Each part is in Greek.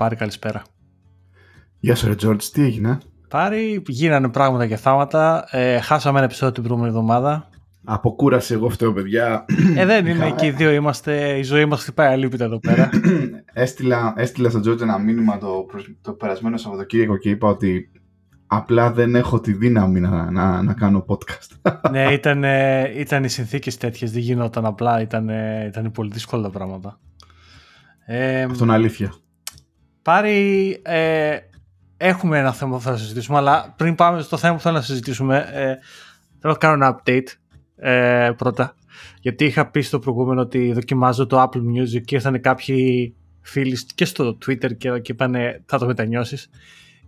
Πάρη, καλησπέρα. Γεια σου, ρε George, τι έγινε; Πάρη, γίνανε πράγματα και θάματα. Ε, χάσαμε ένα επεισόδιο την προηγούμενη εβδομάδα. Από κούραση εγώ φταίω, παιδιά. Ε, δεν είναι και οι δύο είμαστε. Η ζωή μας χτυπάει αλίπητα εδώ πέρα. έστειλα, έστειλα στον George ένα μήνυμα το, το περασμένο Σαββατοκύριακο και είπα ότι απλά δεν έχω τη δύναμη να, να, να κάνω podcast. ναι, ήταν, ήταν οι συνθήκες τέτοιες, δεν γινόταν απλά, ήταν, ήταν πολύ δύσκολα τα πράγματα. Ε, Αυτό είναι αλήθεια. Πάρη, ε, έχουμε ένα θέμα που θα συζητήσουμε, αλλά πριν πάμε στο θέμα που θέλω να συζητήσουμε, ε, θέλω να κάνω ένα update ε, πρώτα. Γιατί είχα πει στο προηγούμενο ότι δοκιμάζω το Apple Music και ήρθαν κάποιοι φίλοι και στο Twitter και, και είπανε θα το μετανιώσεις.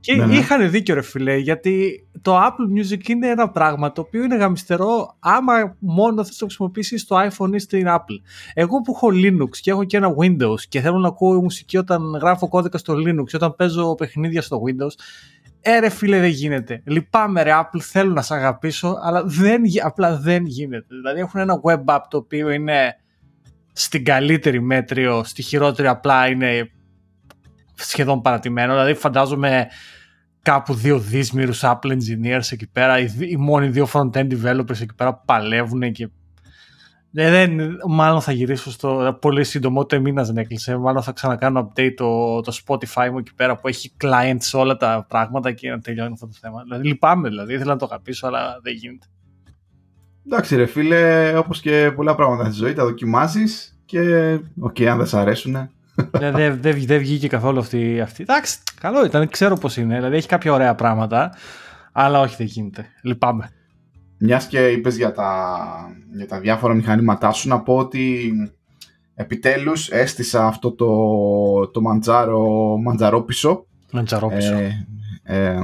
Και ναι, ναι. είχαν δίκιο ρε φίλε, γιατί το Apple Music είναι ένα πράγμα το οποίο είναι γαμιστερό άμα μόνο θες το χρησιμοποιήσεις στο iPhone ή στην Apple. Εγώ που έχω Linux και έχω και ένα Windows και θέλω να ακούω μουσική όταν γράφω κώδικα στο Linux και όταν παίζω παιχνίδια στο Windows, ε ρε φίλε δεν γίνεται. Λυπάμαι ρε Apple, θέλω να σε αγαπήσω, αλλά δεν, απλά δεν γίνεται. Δηλαδή έχουν ένα web app το οποίο είναι στην καλύτερη μέτριο, στη χειρότερη απλά είναι σχεδόν παρατημένο. Δηλαδή φαντάζομαι κάπου δύο δύσμηρους Apple engineers εκεί πέρα, οι, οι μόνοι δύο front-end developers εκεί πέρα που παλεύουν και ε, δεν, μάλλον θα γυρίσω στο πολύ σύντομο, ο μήνας δεν έκλεισε. Μάλλον θα ξανακάνω update το, το Spotify μου εκεί πέρα που έχει clients σε όλα τα πράγματα και να τελειώνει αυτό το θέμα. Δηλαδή λυπάμαι, δηλαδή ήθελα να το αγαπήσω, αλλά δεν γίνεται. Εντάξει, ρε φίλε, όπως και πολλά πράγματα στη ζωή, τα δοκιμάζεις και OK, okay, αν δεν σ' αρέσουν, δεν δε, δε, δε βγήκε καθόλου αυτή, αυτή. Εντάξει, καλό ήταν, ξέρω πώς είναι. Δηλαδή έχει κάποια ωραία πράγματα, αλλά όχι δεν γίνεται. Λυπάμαι. Μιας και είπες για τα, για τα διάφορα μηχανήματά σου, να πω ότι επιτέλους έστησα αυτό το, το μαντζάρο, μαντζαρόπισο. Μαντζαρόπισο. Ε, ε,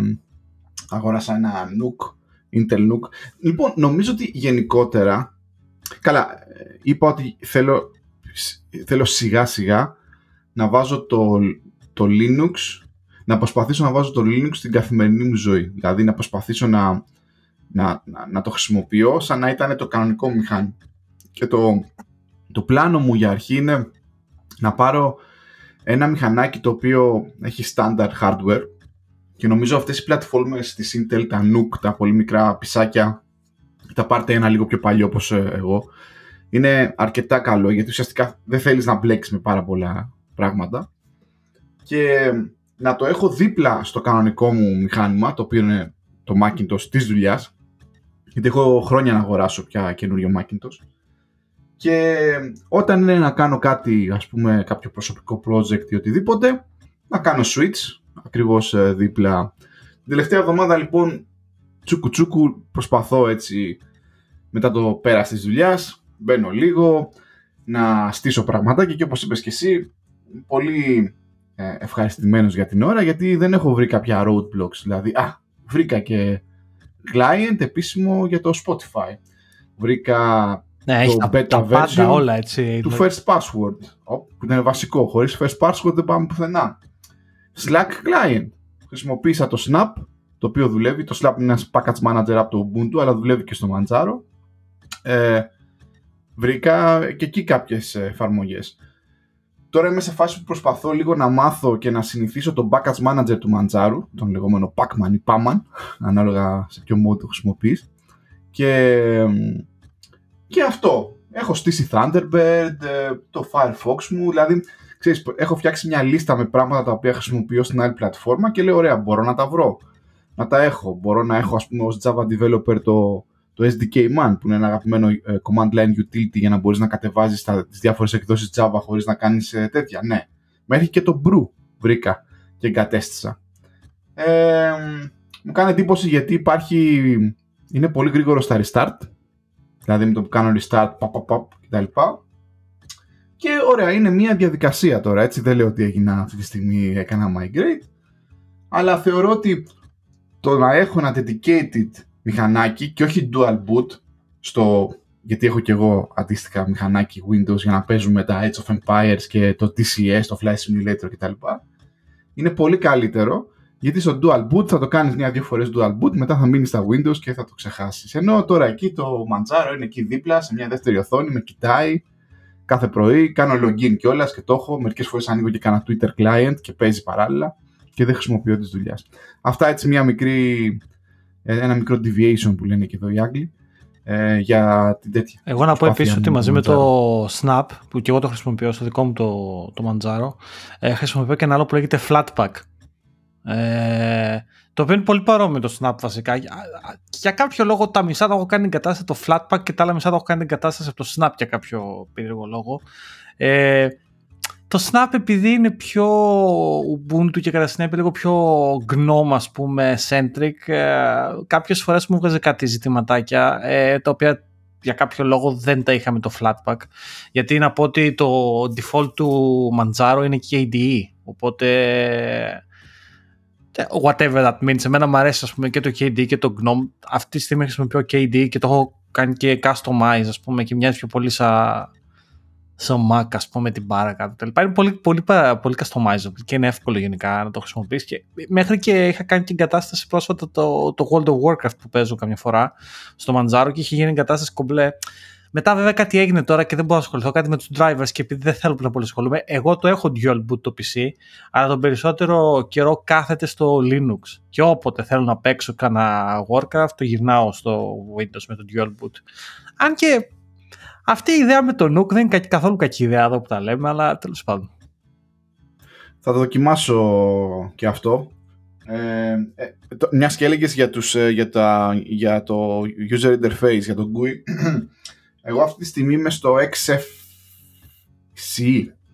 αγόρασα ένα Nook, Intel Nook. Λοιπόν, νομίζω ότι γενικότερα, καλά, είπα ότι θέλω, θέλω σιγά σιγά να βάζω το, το Linux, να προσπαθήσω να βάζω το Linux στην καθημερινή μου ζωή. Δηλαδή να προσπαθήσω να, να, να, το χρησιμοποιώ σαν να ήταν το κανονικό μηχάνημα. Και το, το πλάνο μου για αρχή είναι να πάρω ένα μηχανάκι το οποίο έχει standard hardware και νομίζω αυτές οι πλατφόρμες της Intel, τα NUC, τα πολύ μικρά πισάκια, τα πάρτε ένα λίγο πιο παλιό όπως ε, εγώ, είναι αρκετά καλό γιατί ουσιαστικά δεν θέλεις να μπλέξεις με πάρα πολλά πράγματα και να το έχω δίπλα στο κανονικό μου μηχάνημα, το οποίο είναι το Macintosh της δουλειάς, γιατί έχω χρόνια να αγοράσω πια καινούριο Macintosh και όταν είναι να κάνω κάτι, ας πούμε, κάποιο προσωπικό project ή οτιδήποτε, να κάνω switch, ακριβώς ε, δίπλα. Την τελευταία εβδομάδα λοιπόν τσούκου τσούκου προσπαθώ έτσι μετά το πέρας της δουλειάς, μπαίνω λίγο, να στήσω πραγματάκια και όπως είπες και εσύ πολύ ε, ευχαριστημένος για την ώρα γιατί δεν έχω βρει κάποια roadblocks. Δηλαδή, α, βρήκα και client επίσημο για το Spotify. Βρήκα ναι, το beta version όλα, έτσι. του First Password, που ήταν βασικό. Χωρίς First Password δεν πάμε πουθενά. Slack client. Χρησιμοποίησα το Snap, το οποίο δουλεύει. Το Snap είναι ένας package manager από το Ubuntu, αλλά δουλεύει και στο Manjaro. Ε, βρήκα και εκεί κάποιες εφαρμογές. Τώρα είμαι σε φάση που προσπαθώ λίγο να μάθω και να συνηθίσω τον package manager του Manjaro, τον λεγόμενο Pacman ή Paman, ανάλογα σε ποιο mode το χρησιμοποιείς. Και, και αυτό. Έχω στήσει Thunderbird, ε, το Firefox μου, δηλαδή ξέρεις, έχω φτιάξει μια λίστα με πράγματα τα οποία χρησιμοποιώ στην άλλη πλατφόρμα και λέω ωραία, μπορώ να τα βρω, να τα έχω. Μπορώ να έχω ας πούμε ως Java developer το, το SDK Man που είναι ένα αγαπημένο ε, command line utility για να μπορείς να κατεβάζεις τα, τις διάφορες εκδόσεις Java χωρίς να κάνεις ε, τέτοια. Ναι. Μέχρι και το Brew βρήκα και εγκατέστησα. Ε, μου κάνει εντύπωση γιατί υπάρχει, είναι πολύ γρήγορο στα restart. Δηλαδή με το που κάνω restart, παπ, παπ, παπ κτλ. Και ωραία, είναι μια διαδικασία τώρα, έτσι δεν λέω ότι έγινα αυτή τη στιγμή, έκανα migrate. Αλλά θεωρώ ότι το να έχω ένα dedicated μηχανάκι και όχι dual boot στο, γιατί έχω και εγώ αντίστοιχα μηχανάκι Windows για να παίζουμε τα Age of Empires και το TCS, το Flight Simulator κτλ. Είναι πολύ καλύτερο γιατί στο dual boot θα το κάνεις μια-δύο φορές dual boot, μετά θα μείνεις στα Windows και θα το ξεχάσεις. Ενώ τώρα εκεί το Manjaro είναι εκεί δίπλα σε μια δεύτερη οθόνη, με κοιτάει, κάθε πρωί, κάνω login κιόλας και το έχω. Μερικές φορές ανοίγω και κάνα Twitter client και παίζει παράλληλα και δεν χρησιμοποιώ τη δουλειά. Αυτά έτσι μια μικρή, ε, ένα μικρό deviation που λένε και εδώ οι Άγγλοι ε, για την τέτοια. Εγώ να πω επίσης ότι μαζί με το Snap, που και εγώ το χρησιμοποιώ στο δικό μου το, το Manjaro, ε, χρησιμοποιώ και ένα άλλο που λέγεται Flatpak. Ε, το οποίο είναι πολύ παρόμοιο το Snap βασικά. Για, για κάποιο λόγο τα μισά τα έχω κάνει εγκατάσταση το Flatpak και τα άλλα μισά τα έχω κάνει εγκατάσταση από το Snap για κάποιο περίεργο λόγο. Ε, το Snap επειδή είναι πιο Ubuntu και κατά συνέπεια λίγο πιο GNOME ας πούμε centric ε, κάποιες φορές μου βγάζει κάτι ζητηματάκια ε, τα οποία για κάποιο λόγο δεν τα είχαμε το Flatpak. Γιατί να πω ότι το default του Manjaro είναι KDE οπότε whatever that means. Εμένα μου αρέσει ας πούμε και το KDE και το GNOME. Αυτή τη στιγμή χρησιμοποιώ KDE και το έχω κάνει και customize ας πούμε και μοιάζει πιο πολύ σαν στο Mac, ας πούμε, την μπάρα κάτω. Είναι πολύ, πολύ, πολύ customizable και είναι εύκολο γενικά να το χρησιμοποιήσει. Και μέχρι και είχα κάνει την εγκατάσταση πρόσφατα το, το World of Warcraft που παίζω καμιά φορά στο Manjaro και είχε γίνει εγκατάσταση κομπλέ. Μετά βέβαια κάτι έγινε τώρα και δεν μπορώ να ασχοληθώ κάτι με τους drivers και επειδή δεν θέλω να πολύ ασχολούμαι, εγώ το έχω dual boot το PC, αλλά τον περισσότερο καιρό κάθεται στο Linux και όποτε θέλω να παίξω κανένα Warcraft το γυρνάω στο Windows με το dual boot. Αν και αυτή η ιδέα με το Nook δεν είναι καθόλου κακή ιδέα εδώ που τα λέμε, αλλά τέλος πάντων. Θα το δοκιμάσω και αυτό. Ε, ε, μιας και έλεγες για, τους, ε, για, τα, για το user interface, για το GUI, εγώ αυτή τη στιγμή είμαι στο XFC.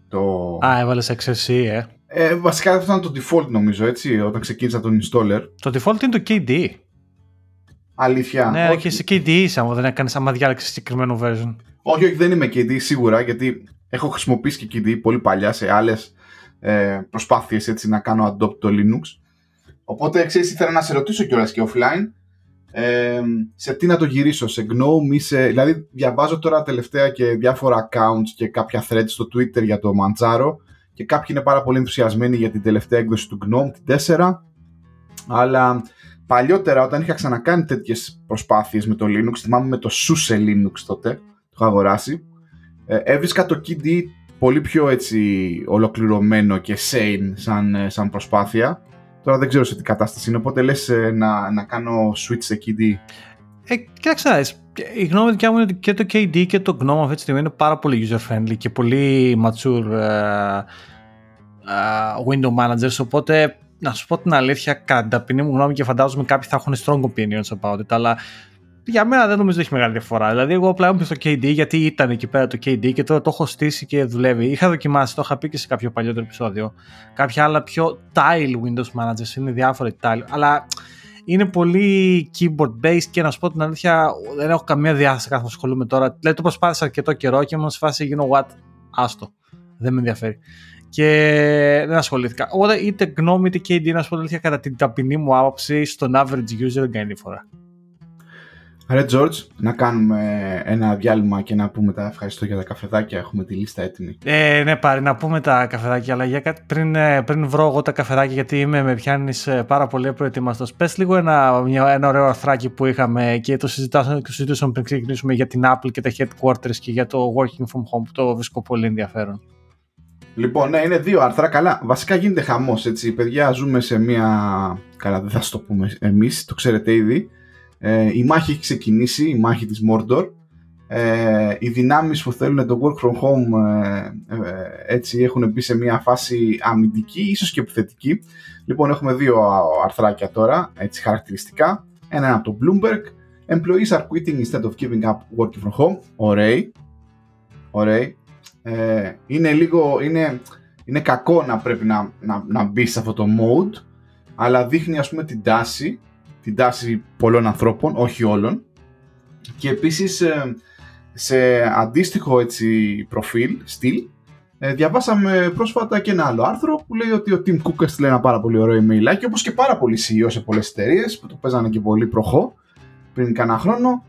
Το... Α, έβαλες XFC, ε. ε. Βασικά αυτό ήταν το default νομίζω, έτσι, όταν ξεκίνησα τον installer. Το default είναι το KD. Αλήθεια. Ναι, όχι. και σε KD είσαι, άμα δεν έκανες άμα διάλεξες συγκεκριμένο version. Όχι, όχι, δεν είμαι KD σίγουρα, γιατί έχω χρησιμοποιήσει και KD πολύ παλιά σε άλλες ε, προσπάθειες να κάνω adopt το Linux. Οπότε ξέρεις, ήθελα να σε ρωτήσω κιόλας και offline ε, σε τι να το γυρίσω, σε GNOME ή σε. Δηλαδή, διαβάζω τώρα τελευταία και διάφορα accounts και κάποια threads στο Twitter για το Manjaro και κάποιοι είναι πάρα πολύ ενθουσιασμένοι για την τελευταία έκδοση του GNOME, την 4. Αλλά παλιότερα, όταν είχα ξανακάνει τέτοιες προσπάθειες με το Linux, θυμάμαι με το SUSE Linux τότε, το είχα αγοράσει. Ε, έβρισκα το KD πολύ πιο έτσι ολοκληρωμένο και sane σαν, ε, σαν προσπάθεια. Τώρα δεν ξέρω σε τι κατάσταση είναι, οπότε λες ε, να, να κάνω switch σε KD. Ε, κοίταξε, η γνώμη δικιά μου είναι ότι και το KD και το GNOME αυτή τη στιγμή είναι πάρα πολύ user friendly και πολύ mature uh, uh, window managers, οπότε να σου πω την αλήθεια, κατά την ταπεινή μου γνώμη και φαντάζομαι κάποιοι θα έχουν strong opinions about it, αλλά για μένα δεν νομίζω ότι έχει μεγάλη διαφορά. Δηλαδή, εγώ απλά ήμουν στο KD γιατί ήταν εκεί πέρα το KD και τώρα το έχω στήσει και δουλεύει. Είχα δοκιμάσει, το είχα πει και σε κάποιο παλιότερο επεισόδιο. Κάποια άλλα πιο tile Windows Managers είναι διάφορα tile, αλλά είναι πολύ keyboard based και να σου πω την αλήθεια, δεν έχω καμία διάθεση να ασχολούμαι τώρα. Δηλαδή, το προσπάθησα αρκετό καιρό και ήμουν σε φάση, you know what, άστο. Δεν με ενδιαφέρει. Και δεν ασχολήθηκα. Οπότε είτε γνώμη είτε KD να σου πω την αλήθεια, κατά την ταπεινή μου άποψη, στον average user δεν κάνει διαφορά. Ρε George, να κάνουμε ένα διάλειμμα και να πούμε τα ευχαριστώ για τα καφεδάκια. Έχουμε τη λίστα έτοιμη. Ε, ναι, πάρει να πούμε τα καφεδάκια, αλλά για κάτι, πριν, ε, πριν βρω εγώ τα καφεδάκια, γιατί είμαι, με πιάνεις ε, πάρα πολύ προετοιμαστό. Πες λίγο ένα, μια, ένα ωραίο αρθράκι που είχαμε και το συζητούσαμε πριν ξεκινήσουμε για την Apple και τα headquarters και για το working from home, που το βρίσκω πολύ ενδιαφέρον. Λοιπόν, ναι, είναι δύο άρθρα. Καλά, βασικά γίνεται χαμός έτσι. Παιδιά, ζούμε σε μια. Καλά, δεν θα το πούμε εμείς, το ξέρετε ήδη. Ε, η μάχη έχει ξεκινήσει, η μάχη της Mordor. Ε, οι δυνάμεις που θέλουν το work from home ε, ε, έτσι έχουν μπει σε μια φάση αμυντική, ίσως και επιθετική. Λοιπόν, έχουμε δύο αρθράκια τώρα, έτσι χαρακτηριστικά. Ένα από το Bloomberg. Employees are quitting instead of giving up working from home. Ωραίοι. Ωραίοι. Ε, είναι λίγο, είναι, είναι κακό να πρέπει να, να, να μπεις σε αυτό το mode, αλλά δείχνει ας πούμε την τάση την τάση πολλών ανθρώπων, όχι όλων. Και επίσης ε, σε αντίστοιχο έτσι προφίλ, στυλ, ε, διαβάσαμε πρόσφατα και ένα άλλο άρθρο που λέει ότι ο Tim Cook έστειλε ένα πάρα πολύ ωραίο email και όπως και πάρα πολλοί CEO σε πολλές εταιρείες που το παίζανε και πολύ προχώ πριν κανένα χρόνο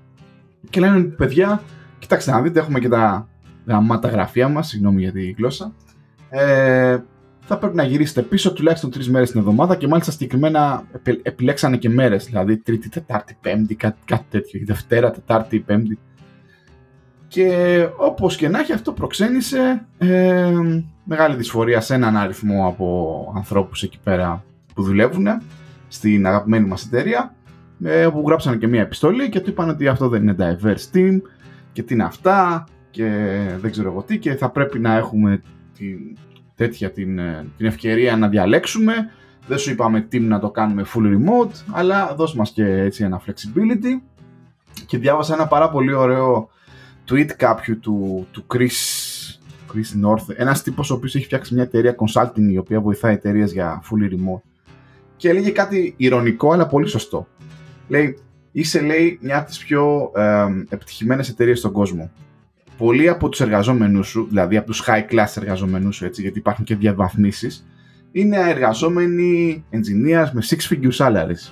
και λένε παιδιά, κοιτάξτε να δείτε έχουμε και τα γραμμάτα γραφεία μας, συγγνώμη για τη γλώσσα ε, θα πρέπει να γυρίσετε πίσω τουλάχιστον τρεις μέρες την εβδομάδα και μάλιστα συγκεκριμένα επιλέξανε και μέρες. Δηλαδή Τρίτη, Τετάρτη, Πέμπτη, κάτι, κάτι τέτοιο. Δευτέρα, Τετάρτη, Πέμπτη. Και όπως και να έχει αυτό προξένησε ε, μεγάλη δυσφορία σε έναν αριθμό από ανθρώπους εκεί πέρα που δουλεύουν στην αγαπημένη μας εταιρεία ε, όπου γράψαν και μία επιστολή και του είπαν ότι αυτό δεν είναι diverse team και τι είναι αυτά και δεν ξέρω εγώ τι και θα πρέπει να έχουμε την, τέτοια την, ε, την ευκαιρία να διαλέξουμε δεν σου είπαμε team να το κάνουμε full remote αλλά δώσ' μας και έτσι ένα flexibility και διάβασα ένα πάρα πολύ ωραίο tweet κάποιου του, του Chris, Chris North, ένας τύπος ο οποίος έχει φτιάξει μια εταιρεία consulting η οποία βοηθάει εταιρείες για fully remote και έλεγε κάτι ηρωνικό αλλά πολύ σωστό. Λέει, είσαι λέει μια από τις πιο ε, επιτυχημένες εταιρείες στον κόσμο. Πολλοί από τους εργαζόμενους σου, δηλαδή από τους high class εργαζόμενους σου, έτσι, γιατί υπάρχουν και διαβαθμίσεις, είναι εργαζόμενοι engineers με six figure salaries.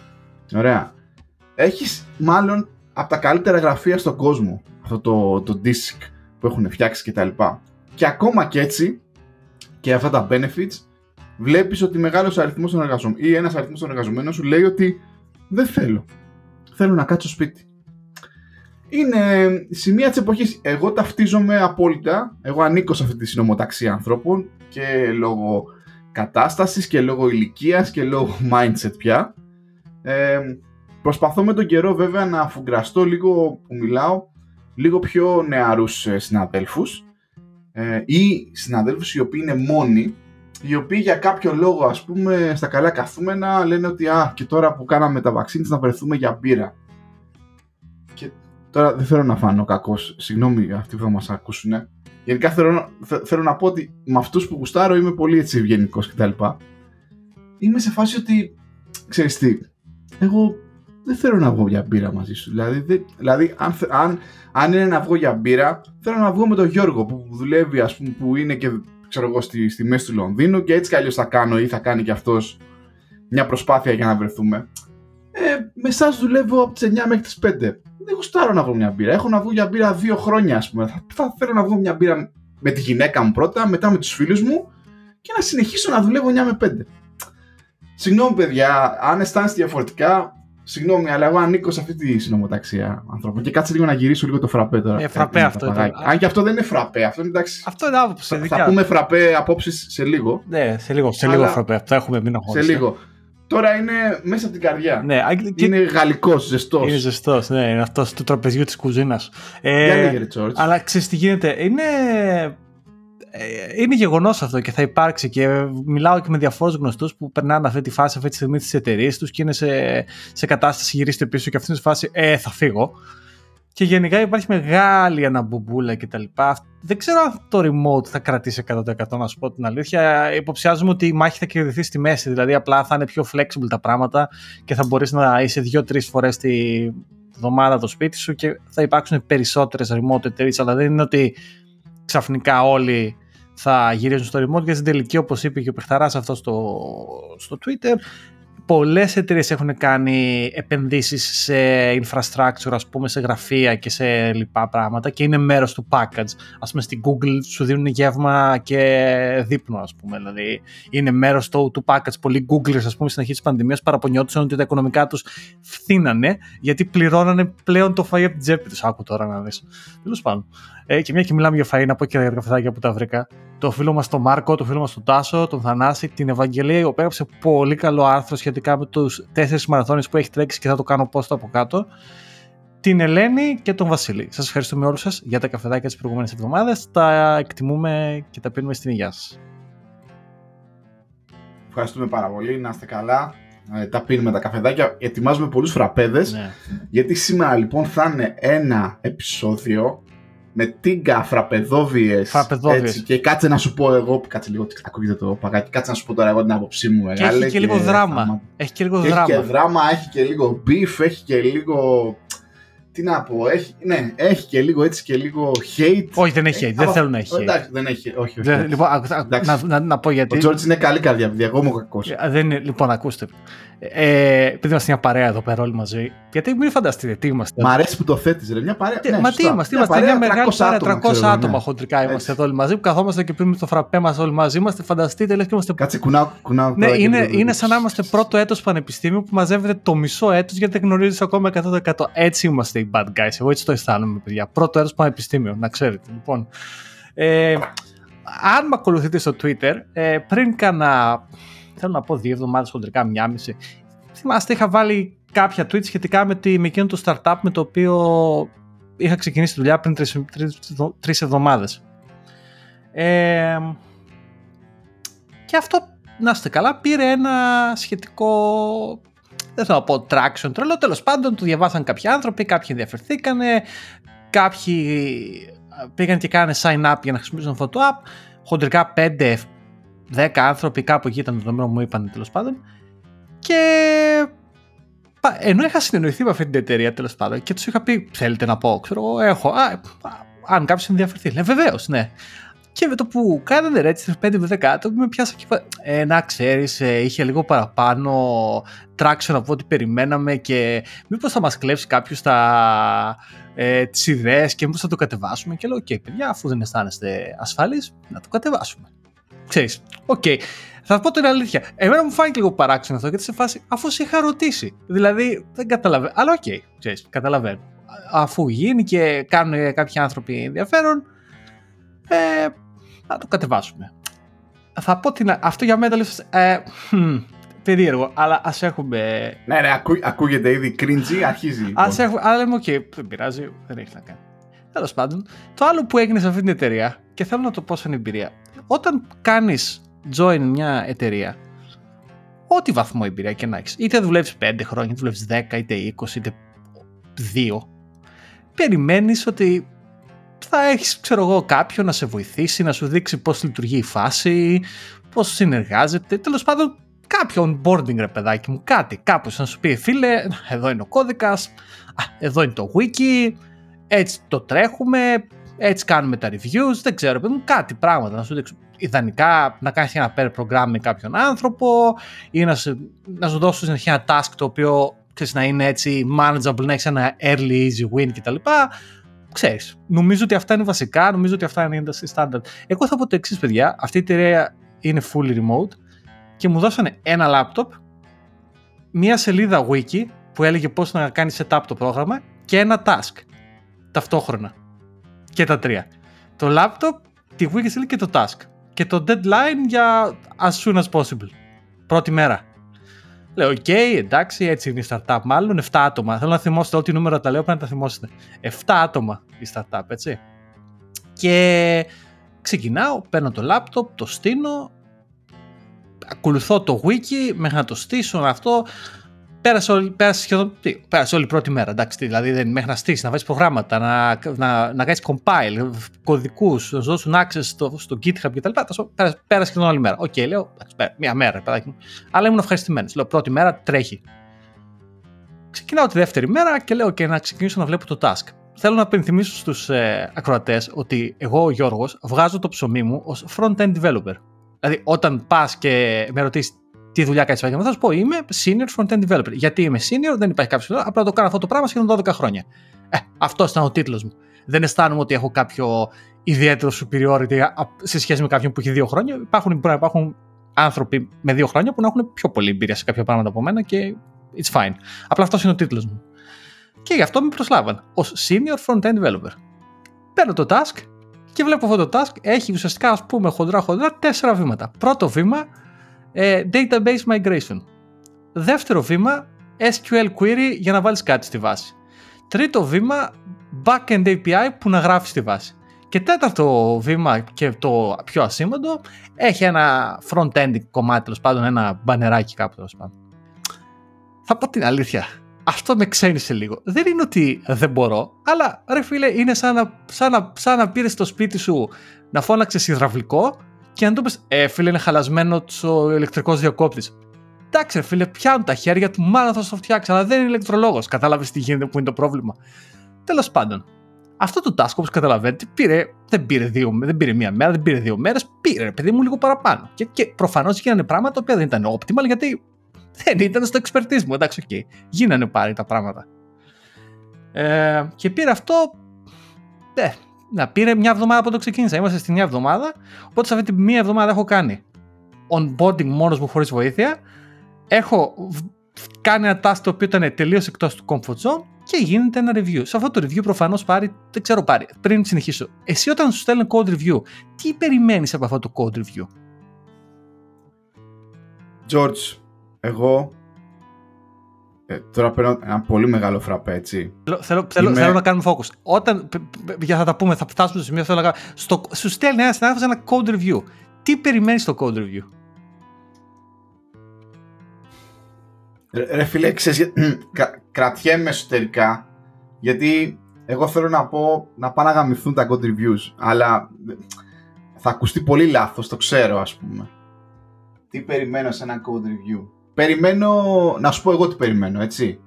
Ωραία. Έχεις μάλλον από τα καλύτερα γραφεία στον κόσμο αυτό το, το disk που έχουν φτιάξει κτλ. Και, και ακόμα και έτσι και αυτά τα benefits βλέπεις ότι μεγάλος αριθμός των εργαζομένων ή ένας αριθμός των εργαζομένων σου λέει ότι δεν θέλω. Θέλω να κάτσω σπίτι. Είναι σημεία της εποχής. Εγώ ταυτίζομαι απόλυτα. Εγώ ανήκω σε αυτή τη συνομοταξία ανθρώπων και λόγω κατάστασης και λόγω ηλικίας και λόγω mindset πια. Ε, προσπαθώ με τον καιρό βέβαια να αφουγκραστώ λίγο που μιλάω λίγο πιο νεαρούς ε, συναδέλφους ε, ή συναδέλφους οι οποίοι είναι μόνοι οι οποίοι για κάποιο λόγο ας πούμε στα καλά καθούμενα λένε ότι α, και τώρα που κάναμε τα βαξίνες να βρεθούμε για μπύρα. Και τώρα δεν θέλω να φάνω κακός, συγγνώμη αυτοί που θα μας ακούσουν. Γενικά θέλω, θέλω να πω ότι με αυτούς που γουστάρω είμαι πολύ έτσι ευγενικός κτλ. Είμαι σε φάση ότι, ξέρεις τι, εγώ δεν θέλω να βγω για μπύρα μαζί σου. Δηλαδή, δηλαδή αν, αν, αν είναι να βγω για μπύρα, θέλω να βγω με τον Γιώργο που δουλεύει, ας πούμε, που είναι και ξέρω εγώ, στη, στη μέση του Λονδίνου και έτσι κι αλλιώς θα κάνω ή θα κάνει κι αυτός μια προσπάθεια για να βρεθούμε. Ε, με εσάς δουλεύω από τις 9 μέχρι τις 5. Δεν γουστάρω να βγω μια μπύρα. Έχω να βγω για μπύρα δύο χρόνια, ας πούμε. Θα, θα θέλω να βγω μια μπύρα με τη γυναίκα μου πρώτα, μετά με τους φίλους μου και να συνεχίσω να δουλεύω 9 με 5. Συγγνώμη, παιδιά, αν αισθάνεστε διαφορετικά, Συγγνώμη, αλλά εγώ ανήκω σε αυτή τη συνομοταξία ανθρώπων. Και κάτσε λίγο να γυρίσω λίγο το φραπέ τώρα. Ε, φραπέ αυτό. Ήταν. Αν και αυτό δεν είναι φραπέ. Αυτό είναι εντάξει. Αυτό είναι άποψη. Θα, θα πούμε φραπέ απόψεις σε λίγο. Ναι, σε λίγο, σε λίγο φραπέ. Θα έχουμε μην Σε λίγο. Τώρα είναι μέσα από την καρδιά. Ναι, είναι γαλλικός, ζεστός. Είναι ζεστός, ναι, είναι αυτός του τραπεζιού της κουζίνας. Ε, αλλά ξέρεις τι γίνεται. Είναι ε, είναι γεγονός αυτό και θα υπάρξει και μιλάω και με διαφόρους γνωστούς που περνάνε αυτή τη φάση αυτή τη στιγμή τη εταιρεία τους και είναι σε, σε κατάσταση γυρίστε πίσω και αυτή είναι φάση Ε, θα φύγω. Και γενικά υπάρχει μεγάλη αναμπουμπούλα κτλ. Δεν ξέρω αν το remote θα κρατήσει 100% να σου πω την αλήθεια. Υποψιάζομαι ότι η μάχη θα κερδιθεί στη μέση. Δηλαδή απλά θα είναι πιο flexible τα πράγματα και θα μπορείς να είσαι δύο-τρεις φορές τη εβδομάδα το σπίτι σου και θα υπάρξουν περισσότερες remote εταιρείες. Αλλά δεν είναι ότι ξαφνικά όλοι θα γυρίζουν στο remote και στην τελική όπως είπε και ο Πεχταράς αυτό στο, στο Twitter πολλές εταιρείες έχουν κάνει επενδύσεις σε infrastructure, ας πούμε, σε γραφεία και σε λοιπά πράγματα και είναι μέρος του package. Ας πούμε, στην Google σου δίνουν γεύμα και δείπνο, ας πούμε. Δηλαδή, είναι μέρος του, του package. Πολλοί Googlers, ας πούμε, στην αρχή της πανδημίας παραπονιόντουσαν ότι τα οικονομικά τους φθήνανε γιατί πληρώνανε πλέον το φαΐ από την τσέπη τους. Άκου τώρα να δεις. Τέλος πάντων. Ε, και μια και μιλάμε για φαΐ, να πω και για καφεδάκια που τα βρήκα. Το φίλο μας τον Μάρκο, το φίλο μας τον Τάσο, τον Θανάση, την Ευαγγελία, η οποία έγραψε πολύ καλό άρθρο σχετικά με τους τέσσερις μαραθώνες που έχει τρέξει και θα το κάνω post από κάτω. Την Ελένη και τον Βασίλη. Σας ευχαριστούμε όλους σας για τα καφεδάκια τις προηγούμενες εβδομάδες. Τα εκτιμούμε και τα πίνουμε στην υγεία σας. Ευχαριστούμε πάρα πολύ. Να είστε καλά. Ε, τα πίνουμε τα καφεδάκια. Ετοιμάζουμε πολλούς φραπέδες. Ναι. Γιατί σήμερα λοιπόν θα είναι ένα επεισόδιο με τίγκα φραπεδόβιες. Έτσι, και κάτσε να σου πω εγώ. Κάτσε λίγο, ακούγεται το παγάκι. Κάτσε να σου πω τώρα εγώ την άποψή μου. Μεγάλη, και έχει και, λίγο δράμα. Έχει και λίγο δράμα. Έχει και δράμα, έχει και λίγο beef, έχει και λίγο. Τι να πω, έχει, ναι, έχει και λίγο έτσι και λίγο hate. Όχι, δεν έχει hate. Δεν θέλω να έχει hate. Εντάξει, δεν έχει. Όχι, όχι. Λοιπόν, να, να, να, πω γιατί. Ο Τζόρτζ είναι καλή καρδιά, παιδιά. Εγώ είμαι κακός. Λοιπόν, ακούστε. Ε, επειδή είμαστε μια παρέα εδώ πέρα όλοι μαζί, γιατί μην φανταστείτε τι είμαστε. Μ' αρέσει που το θέτεις, ρε. Μια παρέα. Ναι, μα τι είμαστε, είμαστε μια, μεγάλη παρέα. 300 άτομα, χοντρικά είμαστε εδώ όλοι μαζί που καθόμαστε και πίνουμε το φραπέ μας όλοι μαζί. Είμαστε, φανταστείτε, λες και είμαστε. Κάτσε κουνάω. κουνάω ναι, είναι, είναι σαν να είμαστε πρώτο έτος πανεπιστήμιο που μαζεύεται το μισό έτος γιατί δεν γνωρίζεις ακόμα 100%. Έτσι είμαστε οι bad guys. Εγώ έτσι το αισθάνομαι, παιδιά. Πρώτο έτος πανεπιστήμιο, να ξέρετε. Λοιπόν, ε, αν με ακολουθείτε στο Twitter, ε, πριν κάνα, θέλω να πω δύο εβδομάδες χοντρικά, μια μισή, θυμάστε είχα βάλει κάποια tweets σχετικά με, τη, με εκείνο το startup με το οποίο είχα ξεκινήσει τη δουλειά πριν τρεις, τρεις, τρεις εβδομάδες. Ε, και αυτό, να είστε καλά, πήρε ένα σχετικό, δεν θέλω να πω traction τρελό, τέλος πάντων το διαβάσαν κάποιοι άνθρωποι, κάποιοι ενδιαφερθήκανε, κάποιοι πήγαν και κάνανε sign up για να χρησιμοποιήσουν αυτό το app, χοντρικά 5-10 άνθρωποι κάπου εκεί ήταν το νούμερο μου είπαν τέλος πάντων και ενώ είχα συνεννοηθεί με αυτή την εταιρεία τέλος πάντων και τους είχα πει: Θέλετε να πω, ξέρω εγώ, έχω. Α, αν κάποιος ενδιαφερθεί. Λέει: Βεβαίως, ναι. Και με το που κάνανε έτσι 5 με 10 άτομα, με πιάσα και ε, να ξέρεις, ε, είχε λίγο παραπάνω traction από ό,τι περιμέναμε και μήπως θα μας κλέψει κάποιος ε, τις ιδέες και μήπως θα το κατεβάσουμε. Και λέω: OK, okay, παιδιά, αφού δεν αισθάνεστε ασφαλείς, να το κατεβάσουμε. Ξέρεις, OK. Okay. Θα πω την αλήθεια. Εμένα μου φάνηκε λίγο παράξενο αυτό γιατί σε φάση αφού σε είχα ρωτήσει. Δηλαδή δεν καταλαβαίνω. Αλλά OK, okay, ξέρεις, καταλαβαίνω. Αφού γίνει και κάνουν κάποιοι άνθρωποι ενδιαφέρον, ε, να το κατεβάσουμε. Θα πω την. Αυτό για μένα λίγο. Ε, περίεργο, αλλά ας έχουμε. Ναι, ναι, ακού, ακούγεται ήδη cringy, αρχίζει. Λοιπόν. Ας έχουμε, αλλά λέμε, OK, okay, δεν πειράζει, δεν έχει να κάνει. Τέλος πάντων, το άλλο που έγινε σε αυτή την εταιρεία και θέλω να το πω σαν εμπειρία. Όταν κάνεις join μια εταιρεία, ό,τι βαθμό εμπειρία και να έχεις, είτε δουλεύεις 5 χρόνια, είτε δουλεύεις 10, είτε 20, είτε 2, περιμένεις ότι θα έχεις, ξέρω εγώ, κάποιον να σε βοηθήσει, να σου δείξει πώς λειτουργεί η φάση, πώς συνεργάζεται. Τέλος πάντων, κάποιο onboarding ρε παιδάκι μου, κάτι, κάπως να σου πει φίλε, εδώ είναι ο κώδικας, εδώ είναι το wiki, έτσι το τρέχουμε, έτσι κάνουμε τα reviews, δεν ξέρω, παιδί μου, κάτι πράγματα να σου δείξω. Ιδανικά να κάνεις ένα pair program με κάποιον άνθρωπο ή να, σε, να σου δώσω συνεχεία ένα task το οποίο ξέρεις, να είναι έτσι manageable, να έχεις ένα early easy win κτλ. Ξέρεις, νομίζω ότι αυτά είναι βασικά, νομίζω ότι αυτά είναι η standard. Εγώ θα πω το εξής, παιδιά. Αυτή η εταιρεία είναι fully remote και μου δώσανε ένα laptop, μία σελίδα wiki που έλεγε πώς να κάνεις setup το πρόγραμμα και ένα task ταυτόχρονα. Και τα τρία. Το laptop, τη wiki και το task. Και το deadline για as soon as possible. Πρώτη μέρα. Λέω, OK, okay, εντάξει, έτσι είναι η startup. Μάλλον 7 άτομα. Θέλω να θυμόσαστε ό,τι νούμερα τα λέω, πρέπει να τα θυμόσαστε. 7 άτομα η startup, έτσι. Και ξεκινάω, παίρνω το laptop, το στήνω, ακολουθώ το wiki μέχρι να το στήσω αυτό πέρασε, όλη, πέρασε σχεδόν. Τι, πέρασε όλη η πρώτη μέρα. Εντάξει, δηλαδή δεν, μέχρι να στήσει, να βάλει προγράμματα, να, να, να κάνει compile, κωδικούς, να σου δώσουν access στο, στο GitHub κτλ. Πέρασε, πέρασε σχεδόν όλη μέρα. OK, okay, λέω, εντάξει, μία μέρα, παιδάκι μου. Αλλά ήμουν ευχαριστημένος. Λέω, πρώτη μέρα τρέχει. Ξεκινάω τη δεύτερη μέρα και λέω και να ξεκινήσω να βλέπω το task. Θέλω να πενθυμίσω στους ε, ακροατές ότι εγώ ο Γιώργος βγάζω το ψωμί μου ως front-end developer. Δηλαδή όταν πας και με ρωτήσεις τι δουλειά κάνεις επάγγελμα. Θα σου πω, είμαι senior front-end developer. Γιατί είμαι senior, δεν υπάρχει κάποιος. Απλά το κάνω αυτό το πράγμα σχεδόν 12 χρόνια. Ε, αυτός ήταν ο τίτλος μου. Δεν αισθάνομαι ότι έχω κάποιο ιδιαίτερο superiority σε σχέση με κάποιον που έχει δύο χρόνια. Υπάρχουν, υπάρχουν άνθρωποι με δύο χρόνια που να έχουν πιο πολύ εμπειρία σε κάποια πράγματα από μένα και it's fine. Απλά αυτός είναι ο τίτλος μου. Και γι' αυτό με προσλάβαν ως senior front-end developer. Παίρνω το task και βλέπω αυτό το task έχει ουσιαστικά ας πούμε χοντρά χοντρά τέσσερα βήματα. Πρώτο βήμα ε, database migration. Δεύτερο βήμα, SQL query για να βάλεις κάτι στη βάση. Τρίτο βήμα, backend API που να γράφεις στη βάση. Και τέταρτο βήμα και το πιο ασήμαντο, έχει ένα front-end κομμάτι, τέλος πάντων, ένα μπανεράκι κάπου τέλος πάντων. Θα πω την αλήθεια. Αυτό με ξένησε λίγο. Δεν είναι ότι δεν μπορώ, αλλά ρε φίλε, είναι σαν να, σαν να, σαν να πήρες στο σπίτι σου να φώναξες υδραυλικό και αν του πεις, Ε, φίλε, είναι χαλασμένο ο ηλεκτρικός διακόπτης. Εντάξει, φίλε, πιάνουν τα χέρια του, μάλλον θα σου το φτιάξει, αλλά δεν είναι ηλεκτρολόγος. Κατάλαβες τι γίνεται, που είναι το πρόβλημα. Τέλος πάντων, αυτό το task, όπως καταλαβαίνετε, πήρε, δεν, πήρε δύο, δεν πήρε μία μέρα, δεν πήρε δύο μέρες, πήρε, παιδί μου, λίγο παραπάνω. Και, και προφανώς γίνανε πράγματα που δεν ήταν optimal, γιατί δεν ήταν στο expertise μου. Εντάξει, OK. Okay. Γίνανε πάλι τα πράγματα. Ε, και πήρε αυτό. Ε, να πήρε μια εβδομάδα από το ξεκίνησα. Είμαστε στη μια εβδομάδα. Οπότε σε αυτή τη μια εβδομάδα έχω κάνει onboarding μόνος μου χωρίς βοήθεια. Έχω κάνει ένα task το οποίο ήταν τελείως εκτός του comfort zone και γίνεται ένα review. Σε αυτό το review προφανώς πάρει, δεν ξέρω πάρει, πριν συνεχίσω. Εσύ όταν σου στέλνει code review, τι περιμένεις από αυτό το code review; George, εγώ ε, τώρα παίρνω ένα πολύ μεγάλο φραπέ, έτσι. Θέλω, θέλω, θέλω να κάνουμε focus. Όταν, για θα τα πούμε, θα φτάσουμε στο σημείο, θέλω να στο, σου στέλνει ένας συνάδελφος ένα code review. Τι περιμένεις στο code review; Ρε φίλε, ξέρεις, κρατιέμαι εσωτερικά, γιατί εγώ θέλω να πω να πάνε να γαμηθούν τα code reviews, αλλά θα ακουστεί πολύ λάθος, το ξέρω ας πούμε. Τι περιμένω σε ένα code review; Περιμένω, να σου πω εγώ τι περιμένω, έτσι.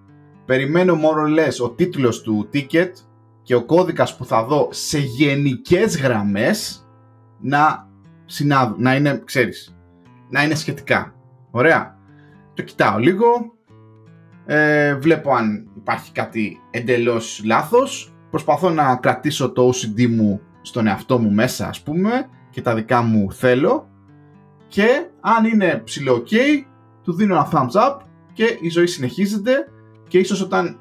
Περιμένω more or less ο τίτλος του ticket και ο κώδικας που θα δω σε γενικές γραμμές να συνάδουν, να είναι, ξέρεις, να είναι σχετικά. Ωραία. Το κοιτάω λίγο, ε, βλέπω αν υπάρχει κάτι εντελώς λάθος, προσπαθώ να κρατήσω το OCD μου στον εαυτό μου μέσα ας πούμε και τα δικά μου θέλω και αν είναι ψηλό ok του δίνω ένα thumbs up και η ζωή συνεχίζεται και ίσως όταν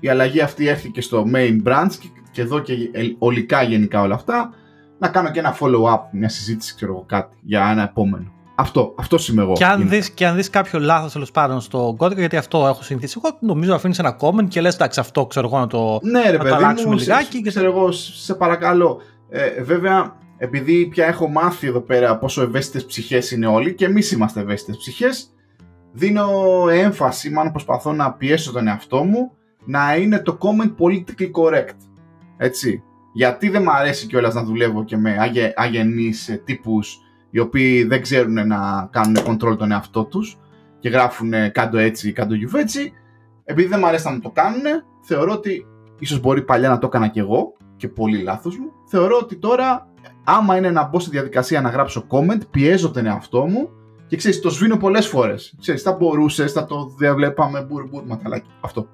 η αλλαγή αυτή έρθει και στο main branch και εδώ και ολικά γενικά όλα αυτά να κάνω και ένα follow up, μια συζήτηση ξέρω εγώ κάτι για ένα επόμενο. Αυτό, αυτό είμαι εγώ. Και αν, δεις, και αν δεις κάποιο λάθος τέλος πάντων στο κώδικα, γιατί αυτό έχω συνηθίσει εγώ, νομίζω αφήνεις ένα comment και λες εντάξει αυτό ξέρω εγώ να το, ναι, ρε, να το αλλάξουμε μου, λιγάκι. Σε, και... Ξέρω εγώ, σε παρακαλώ. Ε, βέβαια, επειδή πια έχω μάθει εδώ πέρα πόσο ευαίσθητες ψυχές είναι όλοι και εμείς είμαστε ευαίσθητες ψυχές, δίνω έμφαση, μάλλον προσπαθώ να πιέσω τον εαυτό μου να είναι το comment politically correct. Έτσι. Γιατί δεν μου αρέσει κιόλας να δουλεύω και με αγε, αγενείς ε, τύπους οι οποίοι δεν ξέρουν να κάνουν control τον εαυτό τους και γράφουν κάτω έτσι, κάτω γιουβέτσι. Επειδή δεν μου αρέσει να μου το κάνουν, θεωρώ ότι ίσως μπορεί παλιά να το έκανα κι εγώ και πολύ λάθος μου. Θεωρώ ότι τώρα άμα είναι να μπω στη διαδικασία να γράψω comment, πιέζω τον εαυτό μου και ξέρεις, το σβήνω πολλές φορές. Ξέρεις, θα μπορούσες, θα το διαβλέπαμε, μπουρ, μπουρ, ματαλάκι. Αυτό.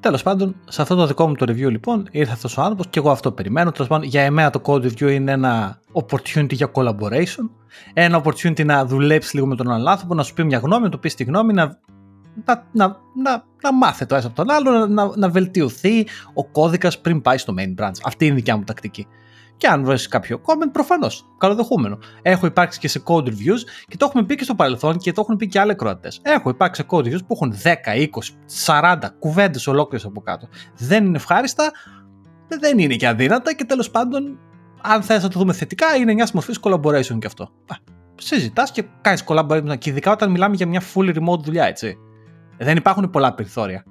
Τέλος πάντων, σε αυτό το δικό μου το review λοιπόν ήρθε αυτός ο άνθρωπος και εγώ αυτό περιμένω. Τέλος πάντων, για εμένα το code review είναι ένα opportunity για collaboration. Ένα opportunity να δουλέψεις λίγο με τον άλλον άνθρωπο, να σου πει μια γνώμη, να του πεις τη γνώμη, να, να, να, να, να μάθει το ένας από τον άλλο, να, να βελτιωθεί ο κώδικας πριν πάει στο main branch. Αυτή είναι η δικιά μου τακτική. Και αν βρεις κάποιο comment, προφανώς καλοδεχούμενο. Έχω υπάρξει και σε code reviews και το έχουμε πει και στο παρελθόν και το έχουν πει και άλλοι κροατέ. Έχω υπάρξει σε code reviews που έχουν 10, 20, 40 κουβέντες ολόκληρες από κάτω. Δεν είναι ευχάριστα, δεν είναι και αδύνατα και τέλος πάντων, αν θες να το δούμε θετικά, είναι μιας μορφής collaboration και αυτό. Συζητάς και κάνεις collaboration και ειδικά όταν μιλάμε για μια full remote δουλειά, έτσι. Δεν υπάρχουν πολλά περιθώρια.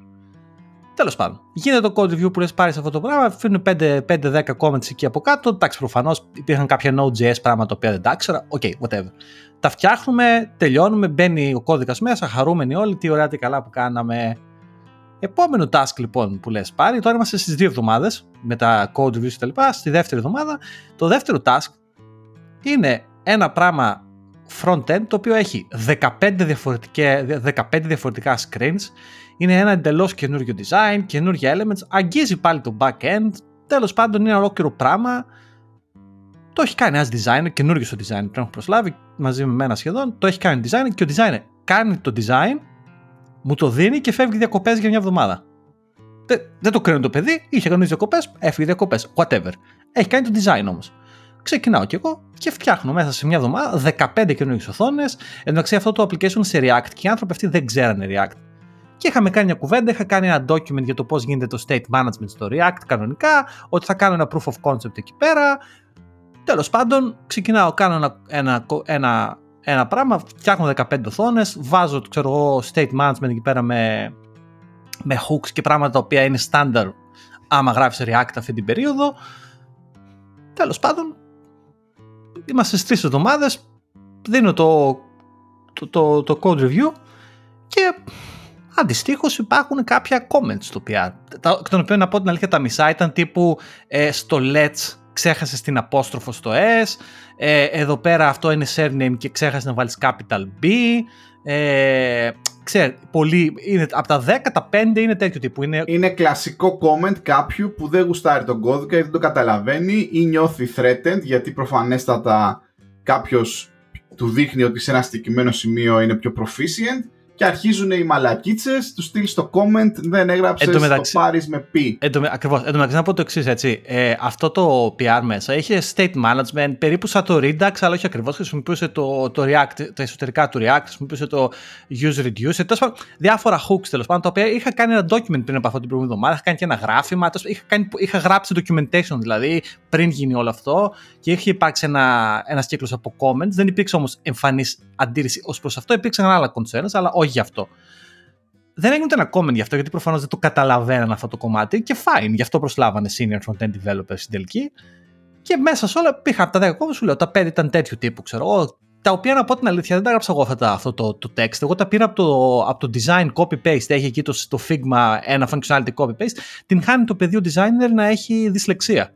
Τέλος πάντων, γίνεται το code review που λες πάρεις αυτό το πράγμα, αφήνουν 5-10 comments εκεί από κάτω. Εντάξει, προφανώς υπήρχαν κάποια Node.js πράγματα τα οποία δεν τα ήξερα. OK, okay, whatever. Τα φτιάχνουμε, τελειώνουμε, μπαίνει ο κώδικας μέσα, χαρούμενοι όλοι, τι ωραία, τι καλά που κάναμε. Επόμενο task λοιπόν που λες πάρει, τώρα είμαστε στις δύο εβδομάδες με τα code reviews κτλ. Στη δεύτερη εβδομάδα, το δεύτερο task είναι ένα πράγμα front-end το οποίο έχει 15, 15 διαφορετικά screens είναι ένα εντελώς καινούριο design, καινούργια elements, αγγίζει πάλι το back-end, τέλος πάντων είναι ένα ολόκληρο πράγμα. Το έχει κάνει ένα designer, καινούριο στο design, τον έχω προσλάβει μαζί με μένα σχεδόν, το έχει κάνει design και ο designer κάνει το design, μου το δίνει και φεύγει διακοπές για μια εβδομάδα. Δεν, δεν το κρίνω το παιδί, είχε κάνει διακοπές, έφυγε διακοπές. Whatever. Έχει κάνει το design όμως. Ξεκινάω κι εγώ και φτιάχνω μέσα σε μια εβδομάδα 15 καινούργιες οθόνες. Εντάξει, αυτό το application σε React και οι άνθρωποι αυτοί δεν ξέρανε React. Και είχαμε κάνει μια κουβέντα, είχα κάνει ένα document για το πώς γίνεται το state management στο React κανονικά, ότι θα κάνω ένα proof of concept εκεί πέρα. Τέλος πάντων, ξεκινάω, κάνω ένα, ένα, ένα, ένα πράγμα, φτιάχνω 15 οθόνες, βάζω ξέρω εγώ, state management εκεί πέρα με, με hooks και πράγματα τα οποία είναι standard άμα γράφεις React αυτή την περίοδο. Τέλος πάντων, είμαστε στις τρεις εβδομάδες, δίνω το, το, το, το code review και Αντιστοίχως υπάρχουν κάποια comments στο PR. Εκ των οποίων να πω την αλήθεια τα μισά ήταν τύπου ε, στο let's ξέχασες την απόστροφο στο S, ε, εδώ πέρα αυτό είναι surname και ξέχασες να βάλεις capital B, ε, ξέρετε, πολύ, είναι, από τα 10, τα 5 είναι τέτοιο τύπου. Είναι... είναι κλασικό comment κάποιου που δεν γουστάρει τον κώδικα ή δεν το καταλαβαίνει ή νιώθει threatened γιατί προφανέστατα κάποιος του δείχνει ότι σε ένα συγκεκριμένο σημείο είναι πιο proficient και αρχίζουν οι μαλακίτσες, τους στείλεις στο comment, δεν έγραψες το πάρεις με πει. Ακριβώς. Εν τω μεταξύ, να πω το εξής έτσι. Ε, αυτό το PR μέσα είχε state management, περίπου σαν το Redux, αλλά όχι ακριβώς. Χρησιμοποιούσε το, το React, τα εσωτερικά του React, χρησιμοποιούσε το Use Reduce. Τέλος πάντων, διάφορα hooks τέλος πάντων, τα οποία είχα κάνει ένα document πριν από αυτό την προηγούμενη εβδομάδα. Είχα κάνει και ένα γράφημα. Είχα, κάνει, είχα γράψει documentation δηλαδή πριν γίνει όλο αυτό και είχε υπάρξει ένα ένας κύκλος από comments. Δεν υπήρξε όμως εμφανής αντίρρηση ως προς αυτό. Υπήρξαν άλλα concerns, αλλά όχι γι' αυτό. Δεν έγινε ούτε ένα comment γι' αυτό, γιατί προφανώς δεν το καταλαβαίναν αυτό το κομμάτι και fine. Γι' αυτό προσλάβανε senior front-end developers στην τελική. Και μέσα σε όλα πήγα από τα 10 comments, σου λέω τα 5 ήταν τέτοιου τύπου, ξέρω τα οποία να πω την αλήθεια δεν τα έγραψα εγώ αυτά, αυτό το, το text. Εγώ τα πήρα από το, από το design copy-paste. Έχει εκεί το, το Figma ένα functionality copy-paste. Την χάνει το πεδίο designer να έχει δυσλεξία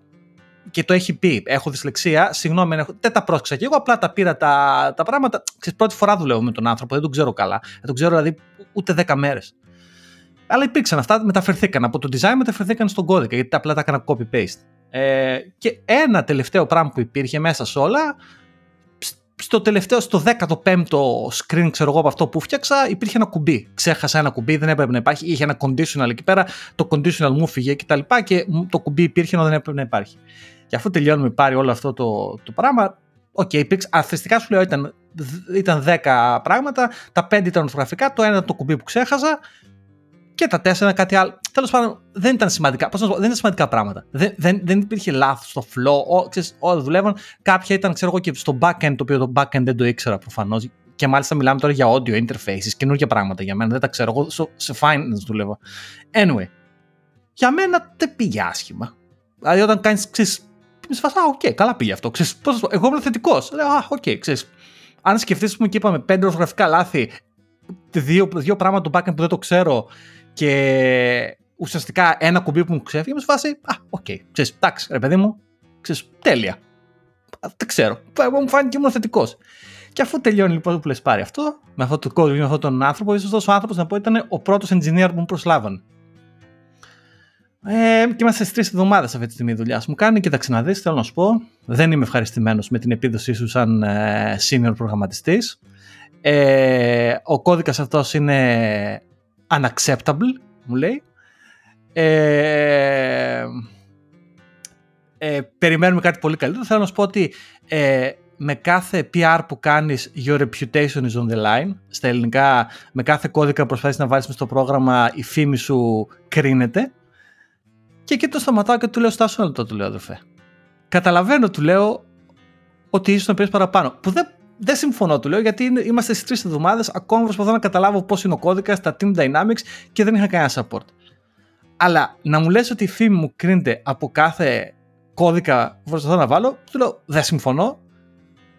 και το έχει πει, έχω δυσλεξία, συγγνώμη, έχω, δεν τα πρόσεξα και εγώ απλά τα πήρα τα, τα πράγματα. Ξέρεις, πρώτη φορά δουλεύω με τον άνθρωπο, δεν τον ξέρω καλά. Δεν τον ξέρω δηλαδή ούτε 10 μέρες. Αλλά υπήρξαν αυτά, μεταφερθήκαν από το design, μεταφερθήκαν στον κώδικα, γιατί απλά τα έκανα copy-paste. Ε, και ένα τελευταίο πράγμα που υπήρχε μέσα σε όλα, στο τελευταίο, στο 15ο screen, ξέρω εγώ από αυτό που φτιάξα, υπήρχε ένα κουμπί. Ξέχασα ένα κουμπί, δεν έπρεπε να υπάρχει. Είχε ένα conditional εκεί πέρα, το conditional μου 'φυγε και τα λοιπά και το κουμπί υπήρχε ενώ δεν έπρεπε να υπάρχει. Και αφού τελειώνουμε πάρει όλο αυτό το, το πράγμα, OK, okay, Αθροιστικά σου λέω ήταν, ήταν 10 πράγματα, τα 5 ήταν ορθογραφικά, το ένα ήταν το κουμπί που ξέχασα και τα 4 κάτι άλλο. Τέλος πάντων, δεν ήταν σημαντικά. Πώς να πω, δεν ήταν σημαντικά πράγματα. Δεν, δεν, δεν υπήρχε λάθος στο flow. όλα δουλεύαν. Κάποια ήταν, ξέρω εγώ, και στο backend, το οποίο το backend δεν το ήξερα προφανώς. Και μάλιστα μιλάμε τώρα για audio interfaces, καινούργια πράγματα για μένα. Δεν τα ξέρω. Εγώ σε finance δουλεύω. Anyway, για μένα δεν πήγε άσχημα. Δηλαδή, όταν είμαι σε φάση, οκ, καλά πήγε αυτό. Ξέρεις, πώς, εγώ ήμουν θετικός. Λέω, α, OK, okay, ξέρεις. Αν σκεφτείς που και είπαμε πέντε ορθογραφικά λάθη, δύο, δύο πράγματα του backend που δεν το ξέρω και ουσιαστικά ένα κουμπί που μου ξέφυγε, είμαι σε φάση, α, OK, okay, ξέρεις, εντάξει, ρε παιδί μου, ξέρεις, τέλεια. Δεν ξέρω. Εγώ μου φάνηκε ήμουν θετικός. Και αφού τελειώνει λοιπόν που λες πάρει αυτό, με αυτό το κώδικα, με αυτόν τον άνθρωπο, ίσως αυτό ο άνθρωπος να πω ήταν ο πρώτος engineer που μου προσλάβαν. Ε, και είμαστε στις τρεις εβδομάδες αυτή τη στιγμή δουλειάς μου κάνει και θα ξαναδεί. Θέλω να σου πω, δεν είμαι ευχαριστημένος με την επίδοσή σου σαν ε, senior προγραμματιστής. Ε, ο κώδικας αυτός είναι unacceptable, μου λέει. Ε, ε, περιμένουμε κάτι πολύ καλύτερο. Θέλω να σου πω ότι ε, με κάθε PR που κάνεις your reputation is on the line. Στα ελληνικά, με κάθε κώδικα που προσπαθείς να βάλεις στο πρόγραμμα η φήμη σου κρίνεται. Και εκεί το σταματάω και του λέω: Στάσου λεπτό, του λέω, αδερφέ. Καταλαβαίνω, του λέω, ότι ίσω να πει παραπάνω. Που δεν, δεν συμφωνώ, του λέω, γιατί είμαστε στις τρεις εβδομάδες. Ακόμα προσπαθώ να καταλάβω πώς είναι ο κώδικας, τα team dynamics και δεν είχα κανένα support. Αλλά να μου λες ότι η φήμη μου κρίνεται από κάθε κώδικα που προσπαθώ να βάλω, του λέω δεν συμφωνώ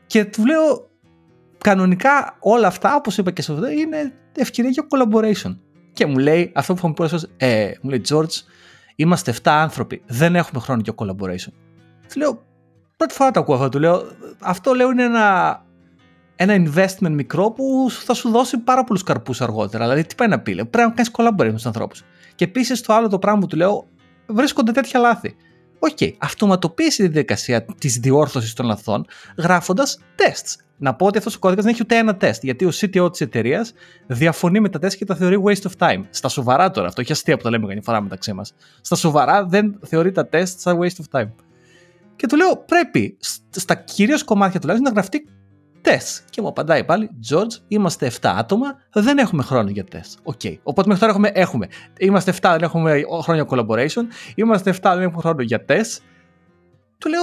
και του λέω κανονικά όλα αυτά, όπως είπα και σε αυτό, είναι ευκαιρία για collaboration. Και μου λέει αυτό που θα μου πει, ε, μου λέει George, Είμαστε 7 άνθρωποι. Δεν έχουμε χρόνο για collaboration. Του λέω, πρώτη φορά το ακούω αυτό. Του λέω, αυτό λέω είναι ένα, ένα investment μικρό που θα σου δώσει πάρα πολλούς καρπούς αργότερα. Δηλαδή, τι πάει να πει, πρέπει να κάνεις collaboration με τους ανθρώπους. Και επίσης το άλλο το πράγμα που του λέω, βρίσκονται τέτοια λάθη. OK, okay, αυτοματοποίησε τη διαδικασία της διόρθωσης των λαθών γράφοντας tests. Να πω ότι αυτός ο κώδικας δεν έχει ούτε ένα τεστ, γιατί ο CTO της εταιρείας διαφωνεί με τα τεστ και τα θεωρεί waste of time. Στα σοβαρά τώρα, αυτό όχι αστεία που τα λέμε καμιά φορά μεταξύ μας. Στα σοβαρά δεν θεωρεί τα τεστ σαν waste of time. Και του λέω, πρέπει στα κυρίως κομμάτια τουλάχιστον να γραφτεί τεστ. Και μου απαντάει πάλι, George, είμαστε 7 άτομα, δεν έχουμε χρόνο για τεστ. OK. Okay. Οπότε μέχρι τώρα έχουμε, έχουμε. Είμαστε 7, δεν έχουμε χρόνο για collaboration. Είμαστε 7, δεν έχουμε χρόνο για τεστ. Του λέω,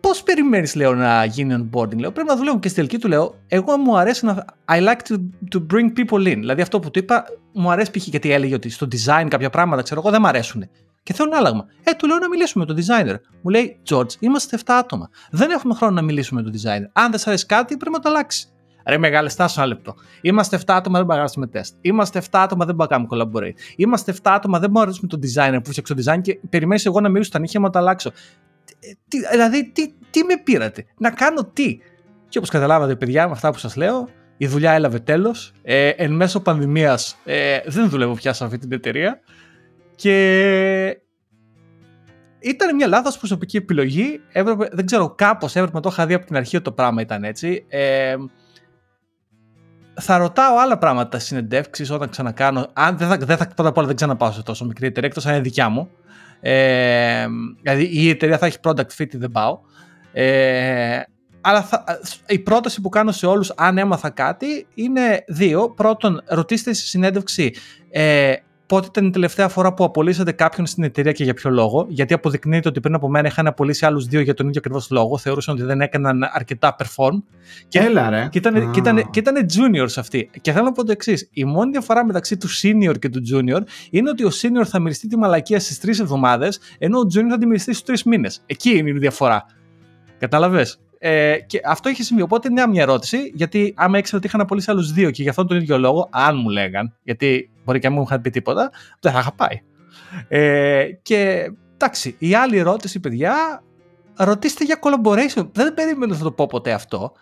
πώς περιμένεις, λέω, να γίνει onboarding. Λέω, πρέπει να δουλεύω και στη τελική του λέω, εγώ μου αρέσει να. I like to, to bring people in. Δηλαδή αυτό που του είπα, μου αρέσει π.χ. γιατί έλεγε ότι στο design κάποια πράγματα, ξέρω εγώ, δεν μου αρέσουν. Και θέλω ένα άλλαγμα. Ε, του λέω να μιλήσουμε με τον designer. Μου λέει, George, είμαστε 7 άτομα. Δεν έχουμε χρόνο να μιλήσουμε με τον designer. Αν δεν σα αρέσει κάτι, πρέπει να το αλλάξεις. Ρε μεγάλε, στάσου ένα λεπτό. Είμαστε 7 άτομα, δεν μπορούμε να τεστ. Είμαστε 7 άτομα, δεν μπορούμε να κάνουμε collaborate. Είμαστε 7 άτομα, δεν μπορούμε να ρωτήσουμε τον designer που φτιάξε το design και περιμένεις εγώ να μιλήσω στα νύχια μου να το αλλάξω. Τι, δηλαδή, τι, τι με πήρατε, να κάνω τι; Και όπως καταλάβατε, παιδιά, με αυτά που σας λέω, η δουλειά έλαβε τέλος. Ε, εν μέσω πανδημίας ε, δεν δουλεύω πια σε αυτή την εταιρεία. Και ήταν μια λάθος προσωπική επιλογή. Έπρεπε, δεν ξέρω, κάπως έπρεπε να το είχα δει από την αρχή ότι το πράγμα ήταν έτσι. Ε, θα ρωτάω άλλα πράγματα συνεντεύξεις όταν ξανακάνω. Αν δεν θα, δεν θα, πρώτα απ' όλα δεν ξαναπάω σε τόσο μικρή εταιρεία, εκτός αν είναι δικιά μου. Ε, δηλαδή η εταιρεία θα έχει product fit ή δεν πάω. Ε, αλλά θα, η πρόταση που κάνω σε όλους αν έμαθα κάτι είναι δύο. Πρώτον, ρωτήστε στη συνέντευξη ε, πότε ήταν η τελευταία φορά που απολύσατε κάποιον στην εταιρεία και για ποιο λόγο. Γιατί αποδεικνύεται ότι πριν από μένα είχαν απολύσει άλλους δύο για τον ίδιο ακριβώς λόγο. Θεωρούσαν ότι δεν έκαναν αρκετά perform. Και, Έλα, ρε. Και ήταν, και, ήταν, και ήταν juniors αυτοί. Και θέλω να πω το εξής. Η μόνη διαφορά μεταξύ του senior και του junior είναι ότι ο senior θα μυριστεί τη μαλακία στις τρεις εβδομάδες, ενώ ο junior θα τη μυριστεί στους τρεις μήνες. Εκεί είναι η διαφορά. Κατάλαβες; Ε, και αυτό είχε συμβεί. Οπότε είναι μια ερώτηση, γιατί άμα ήξερα ότι είχαν απολύσει άλλους δύο και γι' αυτόν τον ίδιο λόγο, αν μου λέγαν, γιατί μπορεί και να μου είχαν πει τίποτα, δεν θα είχα πάει. Ε, και εντάξει, η άλλη ερώτηση, παιδιά, ρωτήστε για collaboration. Δεν περίμενα να το πω ποτέ αυτό.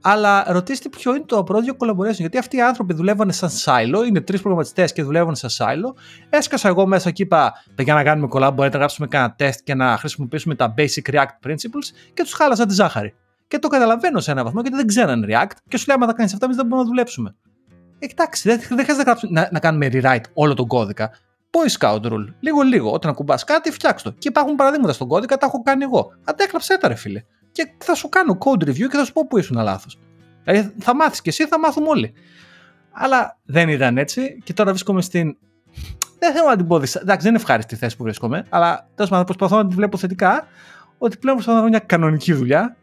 Αλλά ρωτήστε ποιο είναι το approach για collaboration. Γιατί αυτοί οι άνθρωποι δουλεύουν σαν silo, είναι τρεις προγραμματιστές και δουλεύουν σαν silo. Έσκασα εγώ μέσα και είπα: Παιδιά, να κάνουμε collab, να γράψουμε κανένα test και να χρησιμοποιήσουμε τα basic React principles και τους χάλασα τη ζάχαρη. Και το καταλαβαίνω σε έναν βαθμό γιατί δεν ξέραν React και σου λέει: Άμα θα κάνεις αυτά, εμείς δεν μπορούμε να δουλέψουμε. Ε, εντάξει, δεν, δεν χρειάζεται να, να, κάνουμε rewrite όλο τον κώδικα. Boy Scout rule. Λίγο-λίγο. Όταν ακουμπάς κάτι, φτιάξτε το. Και υπάρχουν παραδείγματα στον κώδικα, τα έχω κάνει εγώ. Αντέκλαψε τα, ρε φίλε. Και θα σου κάνω code review και θα σου πω που ήσουν λάθος. Δηλαδή θα μάθεις και εσύ, θα μάθουμε όλοι. Αλλά δεν ήταν έτσι και τώρα βρίσκομαι στην. Δεν θέλω να την πω Εντάξει, δεν είναι ευχάριστη η θέση που βρίσκομαι, αλλά τέλος πάντων προσπαθώ να την βλέπω θετικά ότι πλέον προσπαθώ να βρω μια κανονική δουλειά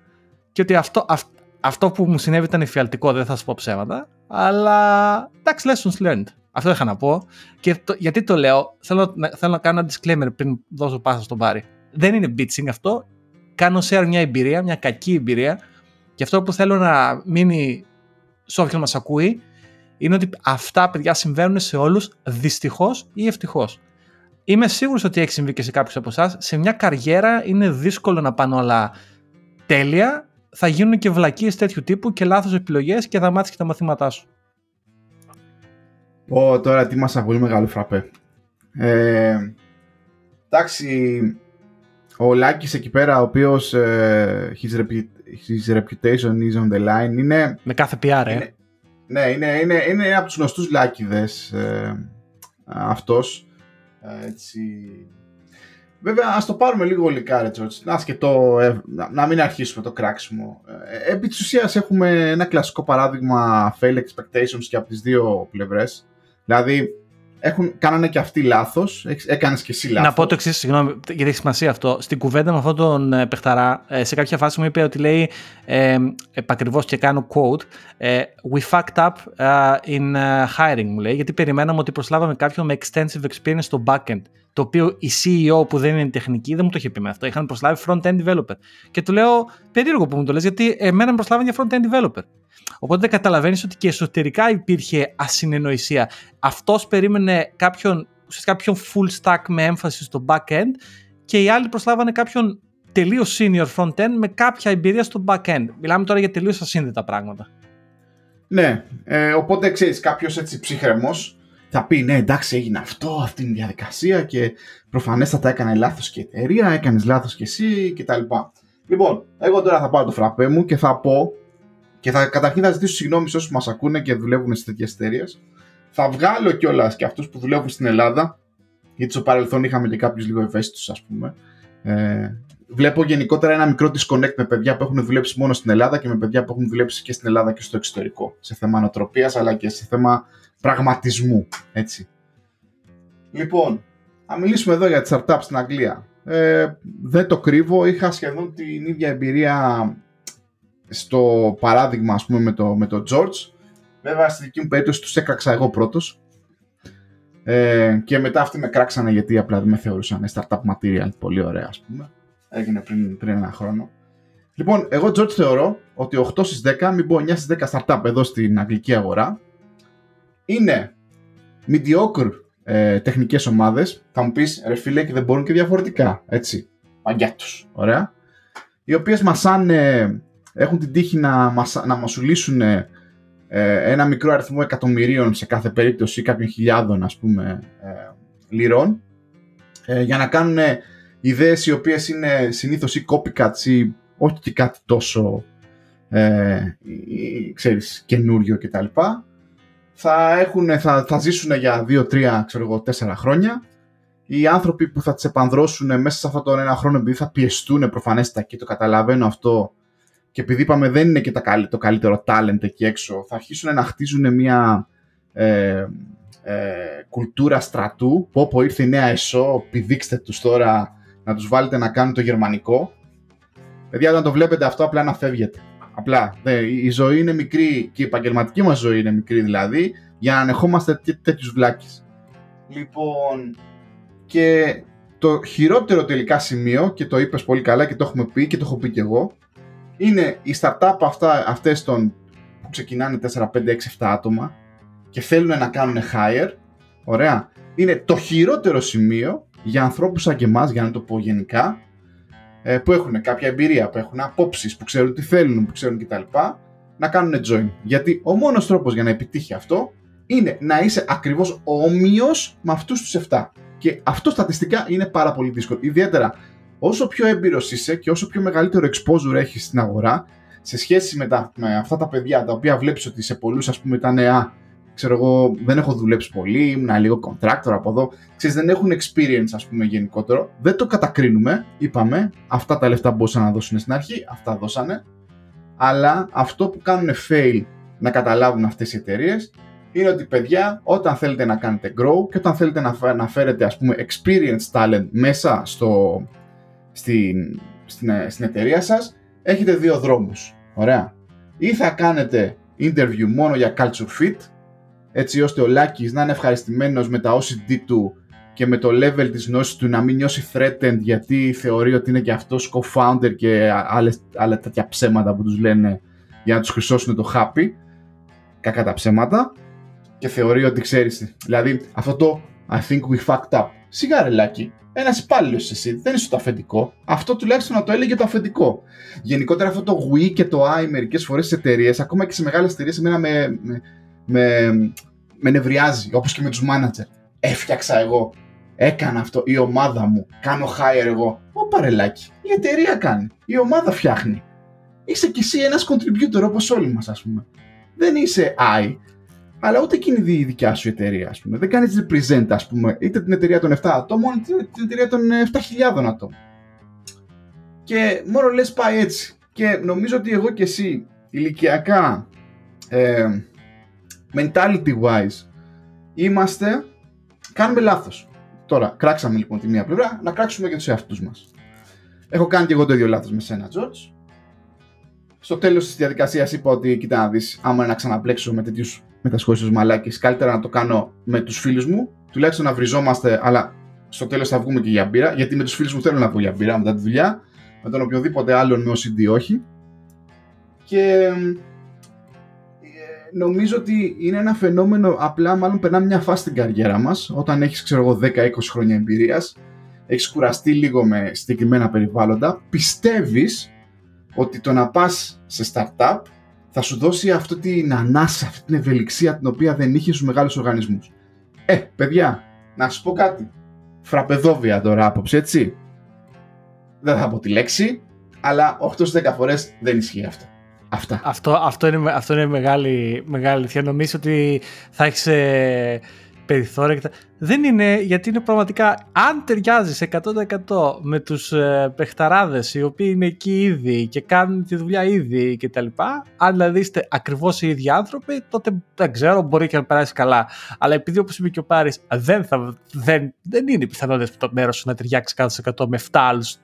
και ότι αυτό, αυτό που μου συνέβη ήταν εφιαλτικό, δεν θα σου πω ψέματα. Αλλά εντάξει, lessons learned. Αυτό είχα να πω. Και το, γιατί το λέω, θέλω, θέλω να κάνω ένα disclaimer πριν δώσω πάσα στον Πάρη. Δεν είναι bitching αυτό. Κάνω share μια εμπειρία, μια κακή εμπειρία. Και αυτό που θέλω να μείνει σε όποιον μας ακούει είναι ότι αυτά παιδιά συμβαίνουν σε όλους δυστυχώς ή ευτυχώς. Είμαι σίγουρος ότι έχει συμβεί και σε κάποιους από εσάς. Σε μια καριέρα είναι δύσκολο να πάνε όλα τέλεια θα γίνουν και βλακίες τέτοιου τύπου και λάθος επιλογές και θα μάθεις και τα μαθήματά σου. Πω τώρα τι μας πολύ μεγάλο φραπέ. Ε, εντάξει, ο Λάκης εκεί πέρα, ο οποίος ε, his, his, reputation is on the line, είναι... Με κάθε PR, ε. Είναι, ναι, είναι, είναι, είναι από τους γνωστούς Λάκηδες ε, αυτός. Ε, έτσι, Βέβαια, ας το πάρουμε λίγο γλυκά, ρε Να, ε, να, να μην αρχίσουμε το κράξιμο. Ε, επί της ουσίας, έχουμε ένα κλασικό παράδειγμα fail expectations και από τις δύο πλευρές. Δηλαδή, έχουν, κάνανε και αυτοί λάθος. Έκανες και εσύ λάθος. Να πω το εξής, συγγνώμη, γιατί έχει σημασία αυτό. Στην κουβέντα με αυτόν τον ε, παιχταρά, ε, σε κάποια φάση μου είπε ότι λέει, ε, επακριβώς και κάνω quote, ε, We fucked up uh, in hiring, μου λέει, γιατί περιμέναμε ότι προσλάβαμε κάποιον με extensive experience στο backend. Το οποίο η CEO που δεν είναι τεχνική δεν μου το είχε πει με αυτό. Είχαν προσλάβει front-end developer. Και του λέω, περίεργο που μου το λες, γιατί εμένα με προσλάβανε για front-end developer. Οπότε καταλαβαίνεις ότι και εσωτερικά υπήρχε ασυνεννοησία. Αυτός περίμενε κάποιον, κάποιον full stack με έμφαση στο back-end και οι άλλοι προσλάβανε κάποιον τελείως senior front-end με κάποια εμπειρία στο back-end. Μιλάμε τώρα για τελείως ασύνδετα πράγματα. Ναι, ε, οπότε ξέρεις, κάποιος έτσι ψυχρεμό θα πει ναι εντάξει έγινε αυτό, αυτή είναι η διαδικασία και προφανέστατα έκανε λάθος και η εταιρεία, έκανες λάθος και εσύ κτλ. Λοιπόν, εγώ τώρα θα πάρω το φραπέ μου και θα πω και θα, καταρχήν θα ζητήσω συγγνώμη σε όσους μας ακούνε και δουλεύουν σε τέτοιες εταιρείες. Θα βγάλω κιόλας και αυτούς που δουλεύουν στην Ελλάδα γιατί στο παρελθόν είχαμε και κάποιους λίγο ευαίσθητους ας πούμε. Ε, βλέπω γενικότερα ένα μικρό disconnect με παιδιά που έχουν δουλέψει μόνο στην Ελλάδα και με παιδιά που έχουν δουλέψει και στην Ελλάδα και στο εξωτερικό. Σε θέμα νοοτροπίας αλλά και σε θέμα πραγματισμού. Έτσι. Λοιπόν, θα μιλήσουμε εδώ για τις startups στην Αγγλία. Ε, δεν το κρύβω, είχα σχεδόν την ίδια εμπειρία στο παράδειγμα ας πούμε με το, με το George. Βέβαια στη δική μου περίπτωση τους έκραξα εγώ πρώτος. Ε, και μετά αυτοί με κράξανε γιατί απλά δεν με θεωρούσαν startup material. Πολύ ωραία ας πούμε. Έγινε πριν, πριν ένα χρόνο. Λοιπόν, εγώ George θεωρώ ότι 8 στις 10, μην πω 9 στις 10 startup εδώ στην αγγλική αγορά, είναι mediocre ε, τεχνικές ομάδες. Θα μου πεις, ρε φίλε, και δεν μπορούν και διαφορετικά, έτσι. Μαγκιά τους, ωραία. Οι οποίες μασάνε, έχουν την τύχη να, μασα, να μασουλήσουν ε, ένα μικρό αριθμό εκατομμυρίων σε κάθε περίπτωση, κάποιων χιλιάδων, ας πούμε, ε, λιρών, ε, για να κάνουν ιδέες οι οποίες είναι συνήθως ή copycats ή όχι και κάτι τόσο, ε, ξέρεις, καινούριο κτλ θα, έχουν, θα, θα ζήσουν για 2-3, ξέρω εγώ, 4 χρόνια. Οι άνθρωποι που θα τις επανδρώσουν μέσα σε αυτόν τον ένα χρόνο, επειδή θα πιεστούν προφανέστατα και το καταλαβαίνω αυτό, και επειδή είπαμε δεν είναι και το καλύτερο talent εκεί έξω, θα αρχίσουν να χτίζουν μια ε, ε, κουλτούρα στρατού. Πω πω ήρθε η νέα ΕΣΟ, πηδήξτε τους τώρα να τους βάλετε να κάνουν το γερμανικό. Παιδιά, όταν το βλέπετε αυτό, απλά να φεύγετε. Απλά. η ζωή είναι μικρή και η επαγγελματική μας ζωή είναι μικρή δηλαδή, για να ανεχόμαστε τέ, τέτοιους βλάκες. Λοιπόν, και το χειρότερο τελικά σημείο, και το είπες πολύ καλά και το έχουμε πει και το έχω πει και εγώ, είναι οι startup αυτά, αυτές των, που ξεκινάνε 4, 5, 6, 7 άτομα και θέλουν να κάνουν hire, ωραία, είναι το χειρότερο σημείο για ανθρώπους σαν και εμάς, για να το πω γενικά, ε, που έχουν κάποια εμπειρία, που έχουν απόψεις, που ξέρουν τι θέλουν, που ξέρουν κτλ. να κάνουν join. Γιατί ο μόνος τρόπος για να επιτύχει αυτό είναι να είσαι ακριβώς όμοιος με αυτούς τους 7. Και αυτό στατιστικά είναι πάρα πολύ δύσκολο. Ιδιαίτερα όσο πιο έμπειρος είσαι και όσο πιο μεγαλύτερο exposure έχεις στην αγορά, σε σχέση με, τα, με αυτά τα παιδιά τα οποία βλέπεις ότι σε πολλούς ας πούμε ήταν νεά ξέρω εγώ, δεν έχω δουλέψει πολύ, ήμουν λίγο contractor από εδώ. Ξέρεις, δεν έχουν experience, ας πούμε, γενικότερο. Δεν το κατακρίνουμε, είπαμε. Αυτά τα λεφτά μπορούσαν να δώσουν στην αρχή, αυτά δώσανε. Αλλά αυτό που κάνουν fail να καταλάβουν αυτές οι εταιρείες είναι ότι, παιδιά, όταν θέλετε να κάνετε grow και όταν θέλετε να φέρετε, ας πούμε, experience talent μέσα στο, στην, στην, στην εταιρεία σας, έχετε δύο δρόμους. Ωραία. Ή θα κάνετε interview μόνο για culture fit, έτσι ώστε ο Λάκης να είναι ευχαριστημένος με τα OCD του και με το level της γνώσης του να μην νιώσει threatened γιατί θεωρεί ότι είναι και αυτός co-founder και άλλες, άλλα τέτοια ψέματα που τους λένε για να τους χρυσώσουν το happy κακά τα ψέματα και θεωρεί ότι ξέρεις δηλαδή αυτό το I think we fucked up σιγά ρε Λάκη ένας υπάλληλος εσύ, δεν είσαι το αφεντικό. Αυτό τουλάχιστον να το έλεγε το αφεντικό. Γενικότερα αυτό το we και το I μερικές φορές στι εταιρείες, ακόμα και σε μεγάλες εταιρείες, εμένα με, με, με, με νευριάζει, όπως και με τους μάνατζερ. Έφτιαξα εγώ, έκανα αυτό, η ομάδα μου, κάνω hire εγώ. Ω παρελάκι, η εταιρεία κάνει, η ομάδα φτιάχνει. Είσαι κι εσύ ένας contributor όπως όλοι μας ας πούμε. Δεν είσαι I, αλλά ούτε εκείνη η δικιά σου εταιρεία, ας πούμε. Δεν κάνεις represent, ας πούμε, είτε την εταιρεία των 7 ατόμων, είτε την εταιρεία των 7.000 ατόμων. Και μόνο λες πάει έτσι. Και νομίζω ότι εγώ και εσύ ηλικιακά ε, mentality wise είμαστε, κάνουμε λάθος. Τώρα, κράξαμε λοιπόν τη μία πλευρά, να κράξουμε και τους εαυτούς μας. Έχω κάνει και εγώ το ίδιο λάθος με σένα, George. Στο τέλος της διαδικασίας είπα ότι, κοίτα να δεις, άμα είναι να ξαναπλέξω με τέτοιους μετασχόλησους μαλάκες, καλύτερα να το κάνω με τους φίλους μου, τουλάχιστον να βριζόμαστε, αλλά στο τέλος θα βγούμε και για μπύρα, γιατί με τους φίλους μου θέλω να βγω για μπύρα μετά τη δουλειά, με τον οποιοδήποτε άλλον με OCD όχι. Και νομίζω ότι είναι ένα φαινόμενο, απλά μάλλον περνάμε μια φάση στην καριέρα μας, όταν έχεις ξέρω εγώ 10-20 χρόνια εμπειρίας, έχεις κουραστεί λίγο με συγκεκριμένα περιβάλλοντα, πιστεύεις ότι το να πας σε startup θα σου δώσει αυτή την ανάσα, αυτή την ευελιξία την οποία δεν είχε στους μεγάλους οργανισμούς. Ε, παιδιά, να σου πω κάτι. Φραπεδόβια τώρα άποψη, έτσι. Δεν θα πω τη λέξη, αλλά 8-10 φορές δεν ισχύει αυτό. Αυτά. Αυτό, αυτό, είναι, αυτό είναι μεγάλη, μεγάλη αλήθεια. Νομίζω ότι θα έχεις ε, περιθώρια. Δεν είναι, γιατί είναι πραγματικά, αν ταιριάζεις 100% με τους ε, παιχταράδες οι οποίοι είναι εκεί ήδη και κάνουν τη δουλειά ήδη κτλ. Αν δηλαδή είστε ακριβώς οι ίδιοι άνθρωποι, τότε δεν ξέρω, μπορεί και να περάσει καλά. Αλλά επειδή όπως είπε και ο Πάρης, δεν, δεν, δεν είναι πιθανότητες το μέρος σου να ταιριάξει 100% με 7 άλλους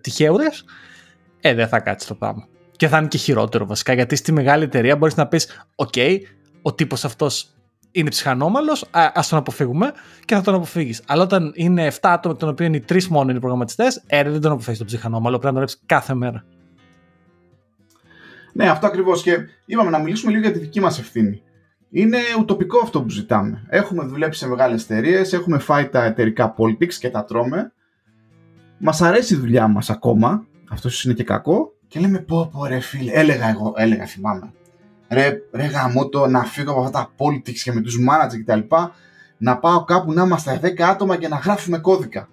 τυχαίουρες, ε, δεν θα κάτσεις το πράγμα. Και θα είναι και χειρότερο βασικά, γιατί στη μεγάλη εταιρεία μπορείς να πεις: OK, ο τύπος αυτός είναι ψυχανόμαλος, α τον αποφύγουμε και θα τον αποφύγεις. Αλλά όταν είναι 7 άτομα, των οποίων οι 3 μόνο είναι προγραμματιστές, ε, δεν τον αποφύγει τον ψυχανόμαλο. Πρέπει να τον κάθε μέρα. Ναι, αυτό ακριβώς. Και είπαμε να μιλήσουμε λίγο για τη δική μας ευθύνη. Είναι ουτοπικό αυτό που ζητάμε. Έχουμε δουλέψει σε μεγάλες εταιρείες, έχουμε φάει τα εταιρικά politics και τα τρώμε. Μας αρέσει η δουλειά μας ακόμα. Αυτό είναι και κακό. Και λέμε πω πω ρε φίλε, έλεγα εγώ, έλεγα θυμάμαι. Ρε, ρε γαμώτο, να φύγω από αυτά τα politics και με τους manager κτλ. Να πάω κάπου να είμαστε 10 άτομα και να γράφουμε κώδικα.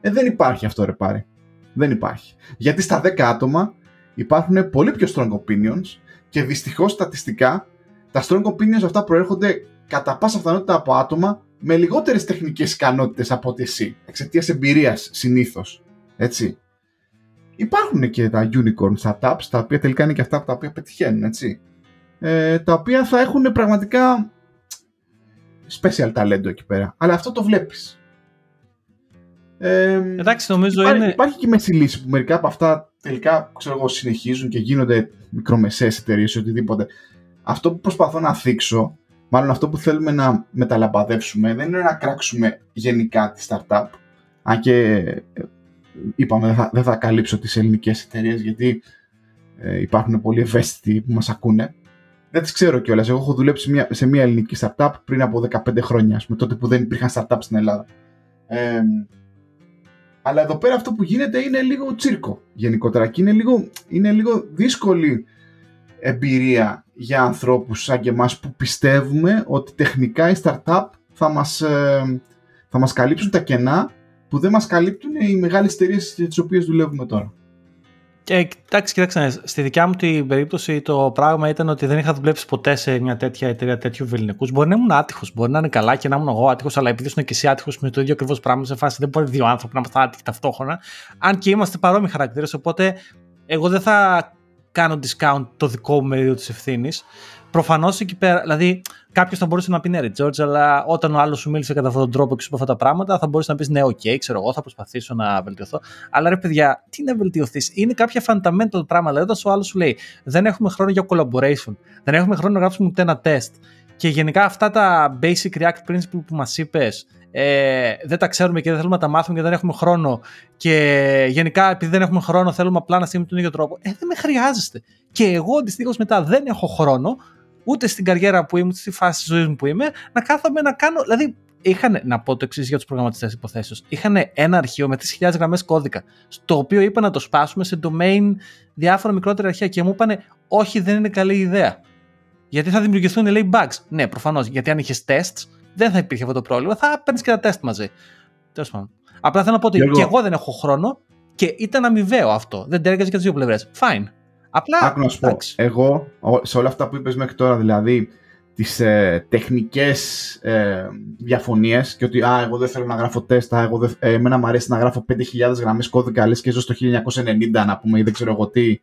Ε, δεν υπάρχει αυτό ρε πάρει. Δεν υπάρχει. Γιατί στα 10 άτομα υπάρχουν πολύ πιο strong opinions και δυστυχώς στατιστικά τα strong opinions αυτά προέρχονται κατά πάσα πιθανότητα από άτομα με λιγότερες τεχνικές ικανότητες από ότι εσύ. Εξαιτίας εμπειρίας συνήθως. Έτσι. Υπάρχουν και τα unicorn startups, τα οποία τελικά είναι και αυτά τα οποία πετυχαίνουν, έτσι. Ε, τα οποία θα έχουν πραγματικά special talent εκεί πέρα. Αλλά αυτό το βλέπεις. Ε, Εντάξει, νομίζω υπάρχει, είναι... Υπάρχει και μέση λύση που μερικά από αυτά τελικά ξέρω εγώ, συνεχίζουν και γίνονται μικρομεσαίες εταιρείες ή οτιδήποτε. Αυτό που προσπαθώ να θίξω, μάλλον αυτό που θέλουμε να μεταλαμπαδεύσουμε, δεν είναι να κράξουμε γενικά τη startup. Αν και ε, είπαμε δεν θα, δεν θα καλύψω τις ελληνικές εταιρείες γιατί ε, υπάρχουν πολλοί ευαίσθητοι που μας ακούνε. Δεν τις ξέρω κιόλας. Εγώ έχω δουλέψει μια, σε μια ελληνική startup πριν από 15 χρόνια, με τότε που δεν υπήρχαν startup στην Ελλάδα. Ε, αλλά εδώ πέρα αυτό που γίνεται είναι λίγο τσίρκο γενικότερα και είναι λίγο, είναι λίγο δύσκολη εμπειρία για ανθρώπους σαν και εμάς που πιστεύουμε ότι τεχνικά οι startup θα μας, ε, θα μας καλύψουν τα κενά που δεν μας καλύπτουν οι μεγάλες εταιρείες τις οποίες δουλεύουμε τώρα. Και κοιτάξτε, κοιτάξτε, στη δικιά μου την περίπτωση το πράγμα ήταν ότι δεν είχα δουλέψει ποτέ σε μια τέτοια εταιρεία τέτοιου βεληνικού. Μπορεί να ήμουν άτυχος, μπορεί να είναι καλά και να ήμουν εγώ άτυχος, αλλά επειδή ήσουν και εσύ άτυχος με το ίδιο ακριβώς πράγμα, σε φάση δεν μπορεί δύο άνθρωποι να είμαστε άτυχοι ταυτόχρονα. Αν και είμαστε παρόμοιοι χαρακτήρες, οπότε εγώ δεν θα κάνω discount το δικό μου μερίδιο της ευθύνης. Προφανώς εκεί πέρα, δηλαδή κάποιος θα μπορούσε να πει ναι, ρε George, αλλά όταν ο άλλος σου μίλησε κατά αυτόν τον τρόπο και σου είπε αυτά τα πράγματα, θα μπορούσε να πεις ναι, OK, okay, ξέρω εγώ, θα προσπαθήσω να βελτιωθώ. Αλλά ρε παιδιά, τι να βελτιωθείς, είναι κάποια fundamental πράγματα. Δηλαδή, όταν ο άλλος σου λέει δεν έχουμε χρόνο για collaboration, δεν έχουμε χρόνο να γράψουμε ούτε ένα test. Και γενικά αυτά τα basic React principle που μας είπες, ε, δεν τα ξέρουμε και δεν θέλουμε να τα μάθουμε και δεν έχουμε χρόνο. Και γενικά, επειδή δεν έχουμε χρόνο, θέλουμε απλά να στείλουμε τον ίδιο τρόπο. Ε, δεν με χρειάζεστε. Και εγώ δυστυχώ μετά δεν έχω χρόνο ούτε στην καριέρα που είμαι, ούτε στη φάση της ζωής μου που είμαι, να κάθομαι να κάνω. Δηλαδή, είχαν, να πω το εξής για τους προγραμματιστές υποθέσεω. Είχαν ένα αρχείο με 3.000 γραμμές κώδικα, στο οποίο είπα να το σπάσουμε σε domain διάφορα μικρότερα αρχεία και μου είπαν, Όχι, δεν είναι καλή ιδέα. Γιατί θα δημιουργηθούν, λέει, bugs. Ναι, προφανώς. Γιατί αν είχες tests, δεν θα υπήρχε αυτό το πρόβλημα. Θα παίρνεις και τα τεστ μαζί. Τέλος πάντων. Απλά θέλω να πω ότι και εγώ δεν έχω χρόνο και ήταν αμοιβαίο αυτό. Δεν τέργαζε και τις δύο πλευρές. Fine. Απλά. Άκου να σου πω. Εγώ, σε όλα αυτά που είπες μέχρι τώρα, δηλαδή τις ε, τεχνικές ε, διαφωνίες και ότι α, εγώ δεν θέλω να γράφω τεστ, εγώ δεν, ε, εμένα μου αρέσει να γράφω 5.000 γραμμές κώδικα λες και ζω στο 1990 να πούμε ή δεν ξέρω εγώ τι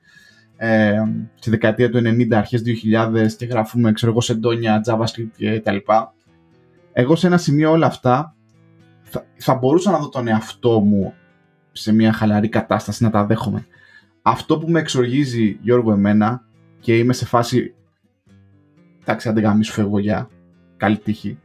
ε, στη δεκαετία του 90, αρχές 2000 και γράφουμε ξέρω εγώ σεντόνια, javascript και τα λοιπά. Εγώ σε ένα σημείο όλα αυτά θα, θα μπορούσα να δω τον εαυτό μου σε μια χαλαρή κατάσταση να τα δέχομαι αυτό που με εξοργίζει Γιώργο εμένα και είμαι σε φάση εντάξει αν σου φεύγω για καλή τύχη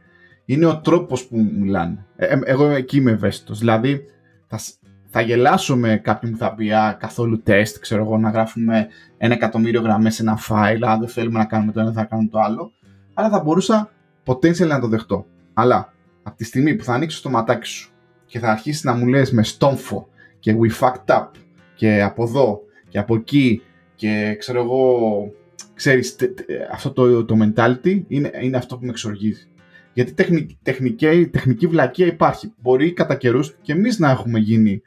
είναι ο τρόπος που μιλάνε. Ε, ε, εγώ εκεί είμαι ευαίσθητος. Δηλαδή θα, θα γελάσω με κάποιον που θα πει α, καθόλου τεστ, ξέρω εγώ, να γράφουμε ένα εκατομμύριο γραμμές σε ένα file, αν δεν θέλουμε να κάνουμε το ένα θα κάνουμε το άλλο, αλλά θα μπορούσα potential να το δεχτώ. Αλλά από τη στιγμή που θα ανοίξεις το ματάκι σου και θα αρχίσεις να μου λες με στόμφο και we fucked up και από εδώ και από εκεί και ξέρω εγώ, ξέρεις, αυτό το, το mentality είναι, είναι αυτό που με εξοργίζει. Γιατί τεχνική, τεχνική, τεχνική βλακεία υπάρχει. Μπορεί κατά καιρούς και εμείς να έχουμε γίνει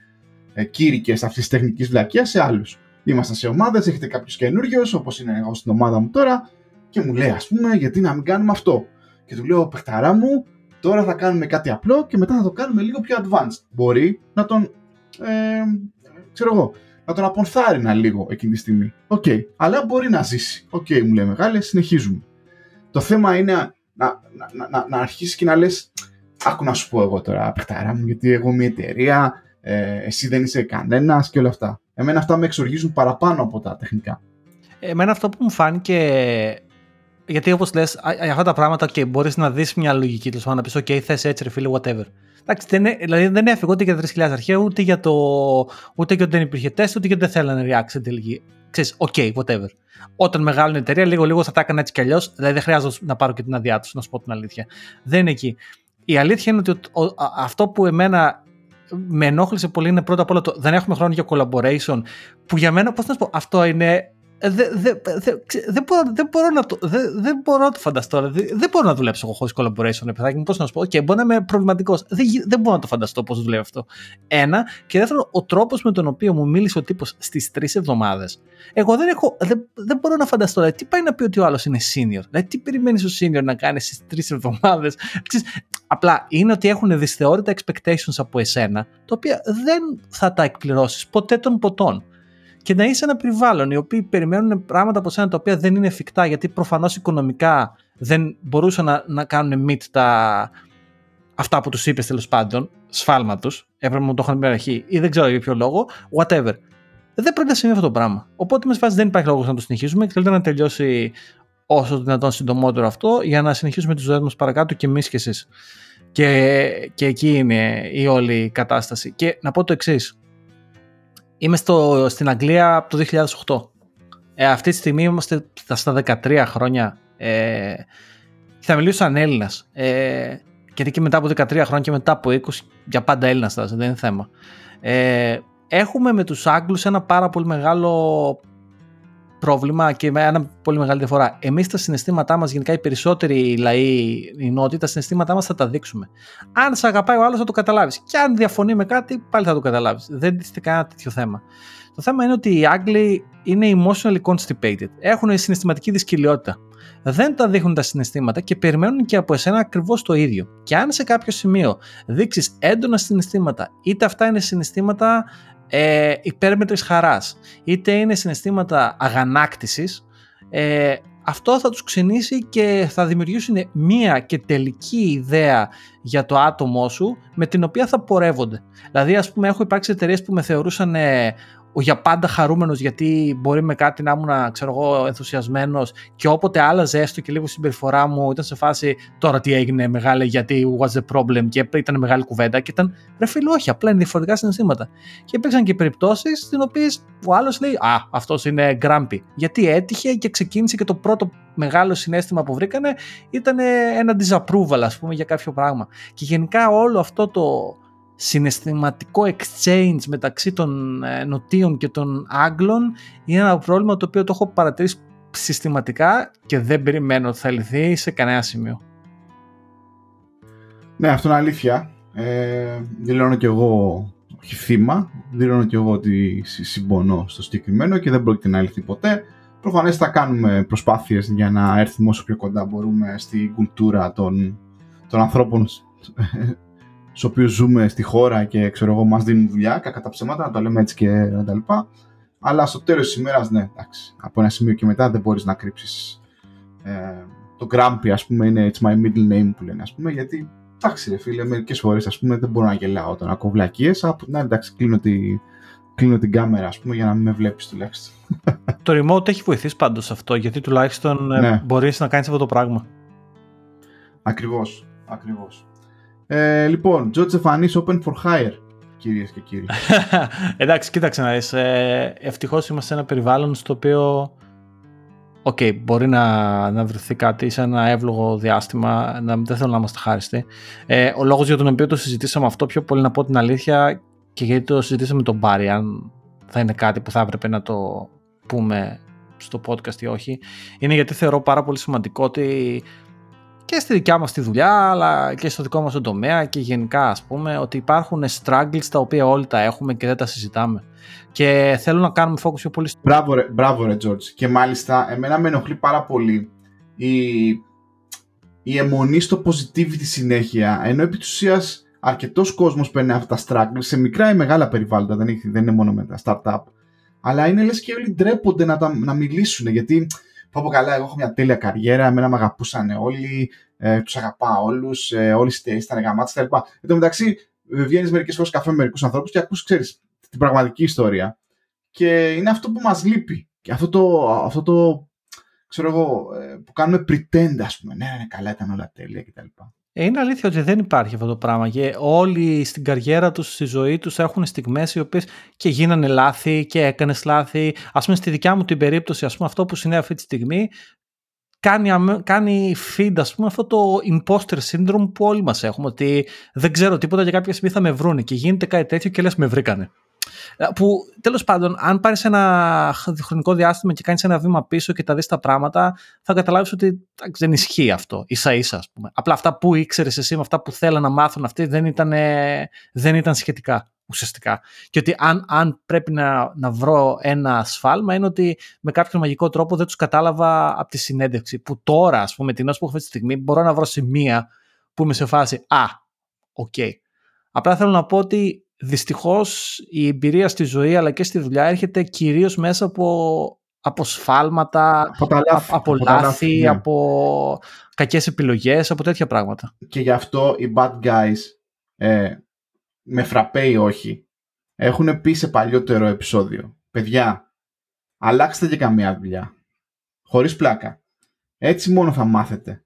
ε, κήρυκες αυτής της τεχνικής βλακείας σε άλλους. Ήμασταν σε ομάδες, έχετε κάποιο καινούριο, όπως είναι εγώ στην ομάδα μου τώρα, και μου λέει, ας πούμε, γιατί να μην κάνουμε αυτό. Και του λέω, παιχταρά μου, τώρα θα κάνουμε κάτι απλό και μετά θα το κάνουμε λίγο πιο advanced. Μπορεί να τον. Ε, ξέρω εγώ, να τον αποθάρρυνα λίγο εκείνη τη στιγμή. OK, okay. αλλά μπορεί να ζήσει. OK, okay, μου λέει μεγάλε, συνεχίζουμε. Το θέμα είναι να, να, να, να, να αρχίσεις και να λες, άκου να σου πω εγώ τώρα, παιχταρά μου, γιατί εγώ μια εταιρεία, ε, εσύ δεν είσαι κανένας και όλα αυτά. Εμένα αυτά με εξοργίζουν παραπάνω από τα τεχνικά. Εμένα αυτό που μου φάνηκε γιατί όπως λες, αυτά τα πράγματα και μπορείς να δεις μια λογική του να πεις: OK, θες έτσι, ρε φίλε, whatever. Εντάξει, δεν, δηλαδή δεν έφυγε ούτε για 3.000 αρχαία, ούτε για το. ούτε και ότι δεν υπήρχε τεστ, ούτε και ότι δεν θέλανε React στην τελική. Ξέρεις, OK, whatever. Όταν μεγάλωνε η εταιρεία, λίγο-λίγο θα τα έκανα έτσι κι αλλιώς. Δηλαδή δεν χρειάζεται να πάρω και την άδειά τους, να σου πω την αλήθεια. Δεν είναι εκεί. Η αλήθεια είναι ότι αυτό που εμένα με ενόχλησε πολύ είναι πρώτα απ' όλα το δεν έχουμε χρόνο για collaboration. Που για μένα, πώς να σου πω, αυτό είναι δεν δε, δε, δε, μπορώ, δεν μπορώ να το, δεν μπορώ να το φανταστώ. Δεν μπορώ να δουλέψω εγώ χωρίς collaboration, παιδάκι μου. Πώς να σου πω, okay, μπορεί να είμαι προβληματικός. Δεν, δεν μπορώ να το φανταστώ πώς δουλεύει αυτό. Ένα. Και δεύτερον, ο τρόπος με τον οποίο μου μίλησε ο τύπος στις τρεις εβδομάδες. Εγώ δεν, έχω, δεν, δεν μπορώ να φανταστώ. Δηλαδή, τι πάει να πει ότι ο άλλος είναι senior. Δηλαδή, τι περιμένεις ο senior να κάνει στις τρεις εβδομάδες. Απλά είναι ότι έχουν δυσθεώρητα expectations από εσένα, τα οποία δεν θα τα εκπληρώσεις ποτέ των ποτών και να είσαι ένα περιβάλλον οι οποίοι περιμένουν πράγματα από σένα τα οποία δεν είναι εφικτά γιατί προφανώς οικονομικά δεν μπορούσαν να, να κάνουν meet τα, αυτά που τους είπες τέλος πάντων, σφάλμα τους, έπρεπε να το είχαν πει αρχή ή δεν ξέρω για ποιο λόγο, whatever. Δεν πρέπει να συμβεί αυτό το πράγμα. Οπότε με φάση δεν υπάρχει λόγος να το συνεχίσουμε και θέλετε να τελειώσει όσο το δυνατόν συντομότερο αυτό για να συνεχίσουμε τις ζωές μας παρακάτω και εμείς και εσείς. Και, και εκεί είναι η όλη κατάσταση. Και να πω το εξής. Είμαι στο, στην Αγγλία από το 2008. Ε, αυτή τη στιγμή είμαστε στα 13 χρόνια. Ε, θα μιλήσω σαν Έλληνας. Ε, γιατί και μετά από 13 χρόνια και μετά από 20 για πάντα Έλληνας θα δεν είναι θέμα. Ε, έχουμε με τους Άγγλους ένα πάρα πολύ μεγάλο πρόβλημα και με ένα πολύ μεγάλη διαφορά. Εμείς τα συναισθήματά μας, γενικά οι περισσότεροι λαοί, οι νότιοι, τα συναισθήματά μας θα τα δείξουμε. Αν σε αγαπάει ο άλλος, θα το καταλάβεις. Και αν διαφωνεί με κάτι, πάλι θα το καταλάβεις. Δεν τίθεται κανένα τέτοιο θέμα. Το θέμα είναι ότι οι Άγγλοι είναι emotionally constipated. Έχουν συναισθηματική δυσκολιότητα. Δεν τα δείχνουν τα συναισθήματα και περιμένουν και από εσένα ακριβώς το ίδιο. Και αν σε κάποιο σημείο δείξεις έντονα συναισθήματα, είτε αυτά είναι συναισθήματα ε, υπέρμετρης χαράς, είτε είναι συναισθήματα αγανάκτησης, ε, αυτό θα τους ξενήσει και θα δημιουργήσουν μία και τελική ιδέα για το άτομό σου με την οποία θα πορεύονται. Δηλαδή ας πούμε έχω υπάρξει εταιρείες που με θεωρούσαν ε, ο για πάντα χαρούμενος γιατί μπορεί με κάτι να ήμουν ξέρω εγώ, ενθουσιασμένος και όποτε άλλαζε έστω και λίγο η συμπεριφορά μου ήταν σε φάση τώρα τι έγινε μεγάλη γιατί was the problem και ήταν μεγάλη κουβέντα και ήταν ρε φίλο όχι απλά είναι διαφορετικά συναισθήματα και υπήρξαν και περιπτώσεις στι οποίε ο άλλος λέει α αυτός είναι grumpy γιατί έτυχε και ξεκίνησε και το πρώτο μεγάλο συνέστημα που βρήκανε ήταν ένα disapproval ας πούμε για κάποιο πράγμα. Και γενικά όλο αυτό το συναισθηματικό exchange μεταξύ των ε, νοτίων και των Άγγλων είναι ένα πρόβλημα το οποίο το έχω παρατηρήσει συστηματικά και δεν περιμένω ότι θα λυθεί σε κανένα σημείο. Ναι, αυτό είναι αλήθεια. Ε, δηλώνω και εγώ όχι θύμα, δηλώνω και εγώ ότι συμπονώ στο συγκεκριμένο και δεν πρόκειται να λυθεί ποτέ. Προφανές θα κάνουμε προσπάθειες για να έρθουμε όσο πιο κοντά μπορούμε στην κουλτούρα των, των ανθρώπων στου οποίους ζούμε στη χώρα και ξέρω εγώ, μας δίνουν δουλειά, κακά τα ψέματα, να το λέμε έτσι και τα λοιπά. Αλλά στο τέλος της ημέρας, ναι, εντάξει, από ένα σημείο και μετά δεν μπορείς να κρύψεις. Ε, το Grumpy, ας πούμε, είναι it's my middle name που λένε, ας πούμε, γιατί εντάξει, ρε φίλε, μερικές φορές δεν μπορώ να γελάω όταν ακούω βλακίες. Από την εντάξει, κλείνω, τη, κλείνω την κάμερα, ας πούμε, για να μην με βλέπεις τουλάχιστον. το remote έχει βοηθήσει πάντως αυτό, γιατί τουλάχιστον ε, ναι. μπορείς να κάνεις αυτό το πράγμα. Ακριβώς. Ακριβώς. Ε, λοιπόν, Τζο Τζεφανής Open for Hire, κυρίες και κύριοι. Εντάξει, κοίταξε να δεις. Ε, ευτυχώς είμαστε σε ένα περιβάλλον στο οποίο OK, okay, μπορεί να, να βρεθεί κάτι σε ένα εύλογο διάστημα, να, δεν θέλω να είμαστε αχάριστοι. Ε, ο λόγος για τον οποίο το συζητήσαμε αυτό πιο πολύ να πω την αλήθεια και γιατί το συζητήσαμε με τον Μπάρι, αν θα είναι κάτι που θα έπρεπε να το πούμε στο podcast ή όχι, είναι γιατί θεωρώ πάρα πολύ σημαντικό ότι και στη δικιά μας τη δουλειά αλλά και στο δικό μας το τομέα και γενικά ας πούμε ότι υπάρχουν struggles τα οποία όλοι τα έχουμε και δεν τα συζητάμε. Και θέλω να κάνουμε focus πιο πολύ στο... Μπράβο ρε, μπράβο ρε George. Και μάλιστα εμένα με ενοχλεί πάρα πολύ η, η αιμονή στο positivity συνέχεια ενώ επί της ουσίας αρκετός κόσμος παίρνει αυτά τα struggles σε μικρά ή μεγάλα περιβάλλοντα δεν, δεν είναι μόνο με τα startup αλλά είναι λες και όλοι ντρέπονται να, τα, να μιλήσουν γιατί πω πω καλά, εγώ έχω μια τέλεια καριέρα, εμένα με αγαπούσαν όλοι, ε, τους αγαπάω όλους, ε, όλοι οι ήταν γαμάτι κτλ. Εν τω μεταξύ, ε, βγαίνεις μερικές φορές καφέ με μερικούς ανθρώπους και ακούς, ξέρεις, την πραγματική ιστορία. Και είναι αυτό που μας λείπει. Και αυτό το, αυτό το ξέρω εγώ, ε, που κάνουμε pretend, ας πούμε. Ναι, ναι, καλά, ήταν όλα τέλεια κτλ. Ε, είναι αλήθεια ότι δεν υπάρχει αυτό το πράγμα και όλοι στην καριέρα τους, στη ζωή τους έχουν στιγμές οι οποίες και γίνανε λάθη και έκανες λάθη. Ας πούμε στη δικιά μου την περίπτωση, ας πούμε αυτό που συνέβη αυτή τη στιγμή κάνει, κάνει feed ας πούμε αυτό το imposter syndrome που όλοι μας έχουμε ότι δεν ξέρω τίποτα και κάποια στιγμή θα με βρούνε και γίνεται κάτι τέτοιο και λες με βρήκανε. Που τέλος πάντων, αν πάρεις ένα χρονικό διάστημα και κάνεις ένα βήμα πίσω και τα δεις τα πράγματα, θα καταλάβεις ότι δεν ισχύει αυτό. σα ίσα, ας πούμε. Απλά αυτά που ήξερες εσύ με αυτά που θέλαν να μάθουν αυτοί δεν ήταν, δεν ήταν σχετικά ουσιαστικά. Και ότι αν, αν πρέπει να, να βρω ένα σφάλμα είναι ότι με κάποιο μαγικό τρόπο δεν τους κατάλαβα από τη συνέντευξη. Που τώρα, ας πούμε, τη γνώση που έχω αυτή τη στιγμή, μπορώ να βρω σημεία που είμαι σε φάση Α, OK. Okay. Απλά θέλω να πω ότι δυστυχώς η εμπειρία στη ζωή αλλά και στη δουλειά έρχεται κυρίως μέσα από, από σφάλματα, από, λάθη, από, λάθη, ναι. από κακές επιλογές, από τέτοια πράγματα. Και γι' αυτό οι bad guys, ε, με φραπέ ή όχι, έχουν πει σε παλιότερο επεισόδιο. Παιδιά, αλλάξτε και καμία δουλειά. Χωρίς πλάκα. Έτσι μόνο θα μάθετε.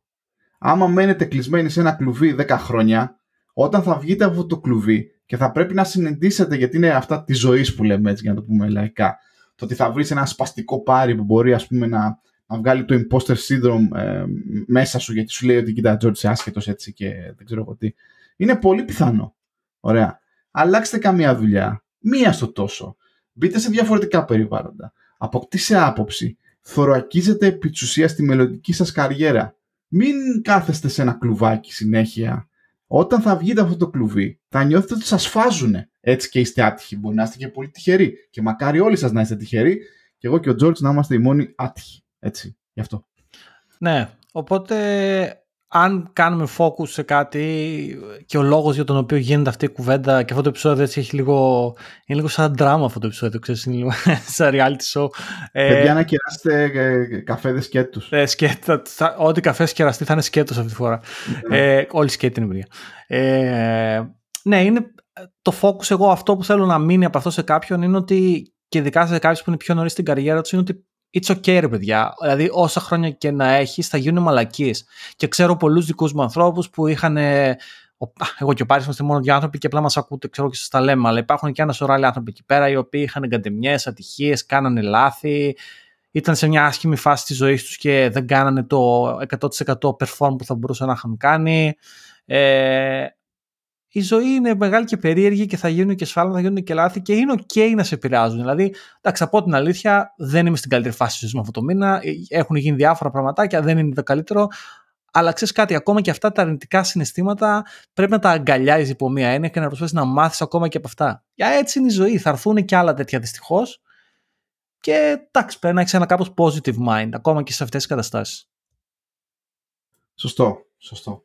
Άμα μένετε κλεισμένοι σε ένα κλουβί 10 χρόνια, όταν θα βγείτε από το κλουβί και θα πρέπει να συνεντήσετε γιατί είναι αυτά της ζωής που λέμε έτσι για να το πούμε λαϊκά. Το ότι θα βρεις ένα σπαστικό πάρη που μπορεί ας πούμε να, να βγάλει το imposter syndrome ε, μέσα σου γιατί σου λέει ότι κοίτα George είσαι άσχετος έτσι και δεν ξέρω εγώ τι. Είναι πολύ πιθανό. Ωραία. Αλλάξτε καμία δουλειά. Μία στο τόσο. Μπείτε σε διαφορετικά περιβάλλοντα. Αποκτήστε άποψη. Θωρακίζετε επί στη μελλοντική σας καριέρα. Μην κάθεστε σε ένα κλουβάκι συνέχεια όταν θα βγείτε από αυτό το κλουβί, θα νιώθετε ότι σας φάζουν. Έτσι και είστε άτυχοι. Μπορεί να είστε και πολύ τυχεροί. Και μακάρι όλοι σας να είστε τυχεροί. Και εγώ και ο Τζόρτζ να είμαστε οι μόνοι άτυχοι. Έτσι, γι' αυτό. Ναι, οπότε αν κάνουμε focus σε κάτι και ο λόγος για τον οποίο γίνεται αυτή η κουβέντα και αυτό το επεισόδιο έτσι έχει λίγο, είναι λίγο σαν δράμα αυτό το επεισόδιο, ξέρεις, είναι λίγο σαν reality show. Ε, Παιδιά να κεράσετε ε, καφέδες σκέτους. Ε, σκέτα, ό,τι καφέ κεραστεί θα είναι σκέτος αυτή τη φορά. Ναι. Ε, όλη σκέτη είναι εμπειρία. Ε, ναι, είναι το focus εγώ αυτό που θέλω να μείνει από αυτό σε κάποιον είναι ότι και ειδικά σε κάποιους που είναι πιο νωρίς στην καριέρα τους είναι ότι it's okay ρε παιδιά. Δηλαδή όσα χρόνια και να έχεις θα γίνουν μαλακίες. Και ξέρω πολλούς δικούς μου ανθρώπους που είχαν... Εγώ και ο Πάρης είμαστε μόνο δύο άνθρωποι και απλά μας ακούτε, ξέρω και σας τα λέμε, αλλά υπάρχουν και ένας σωρό άλλοι άνθρωποι εκεί πέρα οι οποίοι είχαν εγκατεμιές, ατυχίες, κάνανε λάθη, ήταν σε μια άσχημη φάση της ζωής τους και δεν κάνανε το 100% perform που θα μπορούσαν να είχαν κάνει. Ε, η ζωή είναι μεγάλη και περίεργη και θα γίνουν και σφάλματα, θα γίνουν και λάθη και είναι ok να σε επηρεάζουν. Δηλαδή, εντάξει, από την αλήθεια, δεν είμαι στην καλύτερη φάση τη ζωή μου αυτό το μήνα. Έχουν γίνει διάφορα πραγματάκια, δεν είναι το καλύτερο. Αλλά ξέρεις κάτι, ακόμα και αυτά τα αρνητικά συναισθήματα πρέπει να τα αγκαλιάζεις υπό μία έννοια και να προσπαθείς να μάθεις ακόμα και από αυτά. Για έτσι είναι η ζωή. Θα έρθουν και άλλα τέτοια δυστυχώς. Και εντάξει, πρέπει να έχει ένα κάπως positive mind, ακόμα και σε αυτές τις καταστάσεις. Σωστό, σωστό.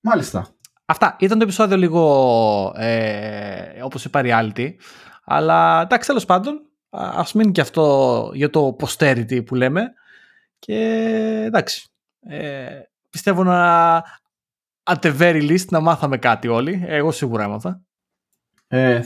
Μάλιστα. Αυτά. Ήταν το επεισόδιο λίγο ε, όπως είπα reality. Αλλά εντάξει τέλος πάντων ας μείνει και αυτό για το posterity που λέμε. Και εντάξει. Ε, πιστεύω να at the very least να μάθαμε κάτι όλοι. Εγώ σίγουρα έμαθα. Ε,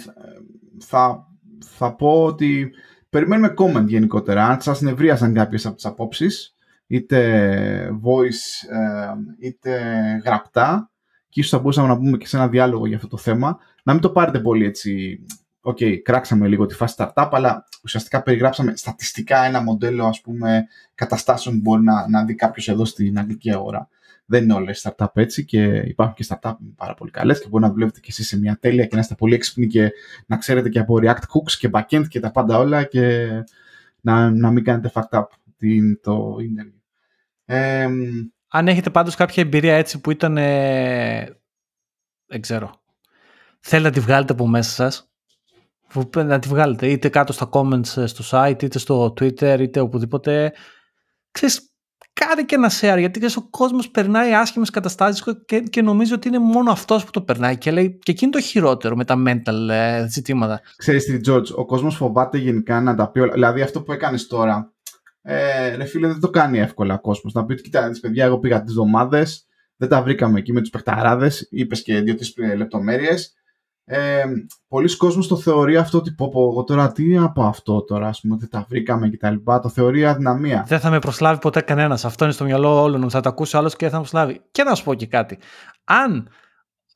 θα, θα πω ότι περιμένουμε comment γενικότερα. Αν σας νευρίασαν κάποιες από τις απόψεις, είτε voice ε, είτε γραπτά, και ίσως θα μπορούσαμε να πούμε και σε ένα διάλογο για αυτό το θέμα, να μην το πάρετε πολύ έτσι. OK, okay, κράξαμε λίγο τη φάση startup, αλλά ουσιαστικά περιγράψαμε στατιστικά ένα μοντέλο ας πούμε, καταστάσεων που μπορεί να, να δει κάποιος εδώ στην αγγλική αγορά. Δεν είναι όλες startup έτσι και υπάρχουν και startup πάρα πολύ καλές και μπορεί να δουλεύετε και εσείς σε μια τέλεια και να είστε πολύ έξυπνοι και να ξέρετε και από React Hooks και backend και τα πάντα όλα και να, να μην κάνετε fucked up το interview. Ε, αν έχετε πάντως κάποια εμπειρία έτσι που ήταν, ε, δεν ξέρω, θέλετε να τη βγάλετε από μέσα σας, να τη βγάλετε είτε κάτω στα comments ε, στο site, είτε στο Twitter, είτε οπουδήποτε. Ξέρεις, κάνε και ένα share, γιατί ξέρεις, ο κόσμος περνάει άσχημες καταστάσεις και, και νομίζει ότι είναι μόνο αυτός που το περνάει και λέει και εκείνη το χειρότερο με τα mental ε, ζητήματα. Ξέρεις τι, George, ο κόσμος φοβάται γενικά να τα πει όλα. Δηλαδή αυτό που έκανες τώρα, ε, ρε φίλε, δεν το κάνει εύκολα ο κόσμος. Να πει ότι κοιτάξτε, παιδιά, εγώ πήγα τις εβδομάδες, δεν τα βρήκαμε εκεί με τους παιχταράδες, είπες και δύο-τρεις λεπτομέρειες. Ε, πολλοί κόσμοι το θεωρεί αυτό ότι πω, πω εγώ τώρα τι από αυτό τώρα, ας πούμε, ότι τα βρήκαμε κτλ. Το θεωρεί αδυναμία. Δεν θα με προσλάβει ποτέ κανένας. Αυτό είναι στο μυαλό όλων. Θα το ακούσει άλλος και δεν θα με προσλάβει. Και να σου πω και κάτι. Αν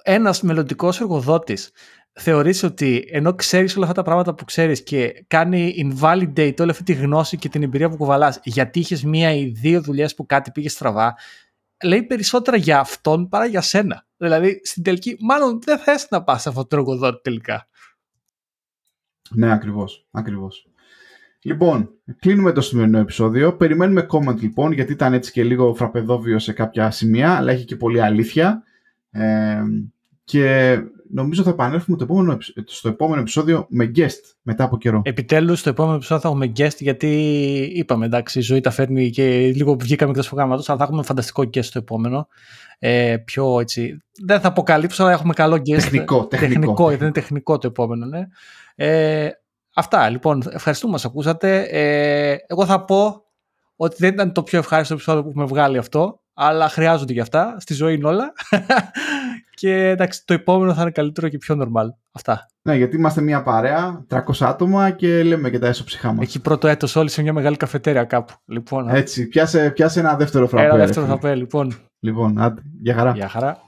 ένας μελλοντικός εργοδότης θεωρείς ότι ενώ ξέρεις όλα αυτά τα πράγματα που ξέρεις και κάνει invalidate όλη αυτή τη γνώση και την εμπειρία που κουβαλάς γιατί είχες μία ή δύο δουλειές που κάτι πήγε στραβά, λέει περισσότερα για αυτόν παρά για σένα. Δηλαδή, στην τελική, μάλλον δεν θες να πας σε αυτόν τον εργοδότη τελικά. Ναι, ακριβώς, ακριβώς. Λοιπόν, κλείνουμε το σημερινό επεισόδιο. Περιμένουμε comment λοιπόν, γιατί ήταν έτσι και λίγο φραπεδόβιο σε κάποια σημεία, αλλά έχει και πολλή αλήθεια. Ε, και νομίζω θα επανέλθουμε το επόμενο, στο επόμενο επεισόδιο με guest μετά από καιρό. Επιτέλους, στο επόμενο επεισόδιο θα έχουμε guest, γιατί είπαμε, εντάξει, η ζωή τα φέρνει και λίγο βγήκαμε εκτός προγράμματος, αλλά θα έχουμε φανταστικό guest στο επόμενο. Ε, πιο έτσι, δεν θα αποκαλύψω, αλλά έχουμε καλό guest. Τεχνικό, τεχνικό. τεχνικό, είναι τεχνικό το επόμενο, ναι. Ε, αυτά, λοιπόν, ευχαριστούμε μας ακούσατε. Ε, εγώ θα πω ότι δεν ήταν το πιο ευχάριστο επεισόδιο που έχουμε βγάλει αυτό, αλλά χρειάζονται για αυτά. Στη ζωή είναι όλα. και εντάξει, το επόμενο θα είναι καλύτερο και πιο normal. Αυτά. Ναι, γιατί είμαστε μια παρέα, 300 άτομα και λέμε και τα έσω μας. Εκεί πρώτο έτος όλοι σε μια μεγάλη καφετέρια κάπου. Λοιπόν, Έτσι, πιάσε, πιάσε ένα δεύτερο φραπέ. Ένα δεύτερο φραπέ, λοιπόν. Λοιπόν, άντε, για χαρά. Για χαρά.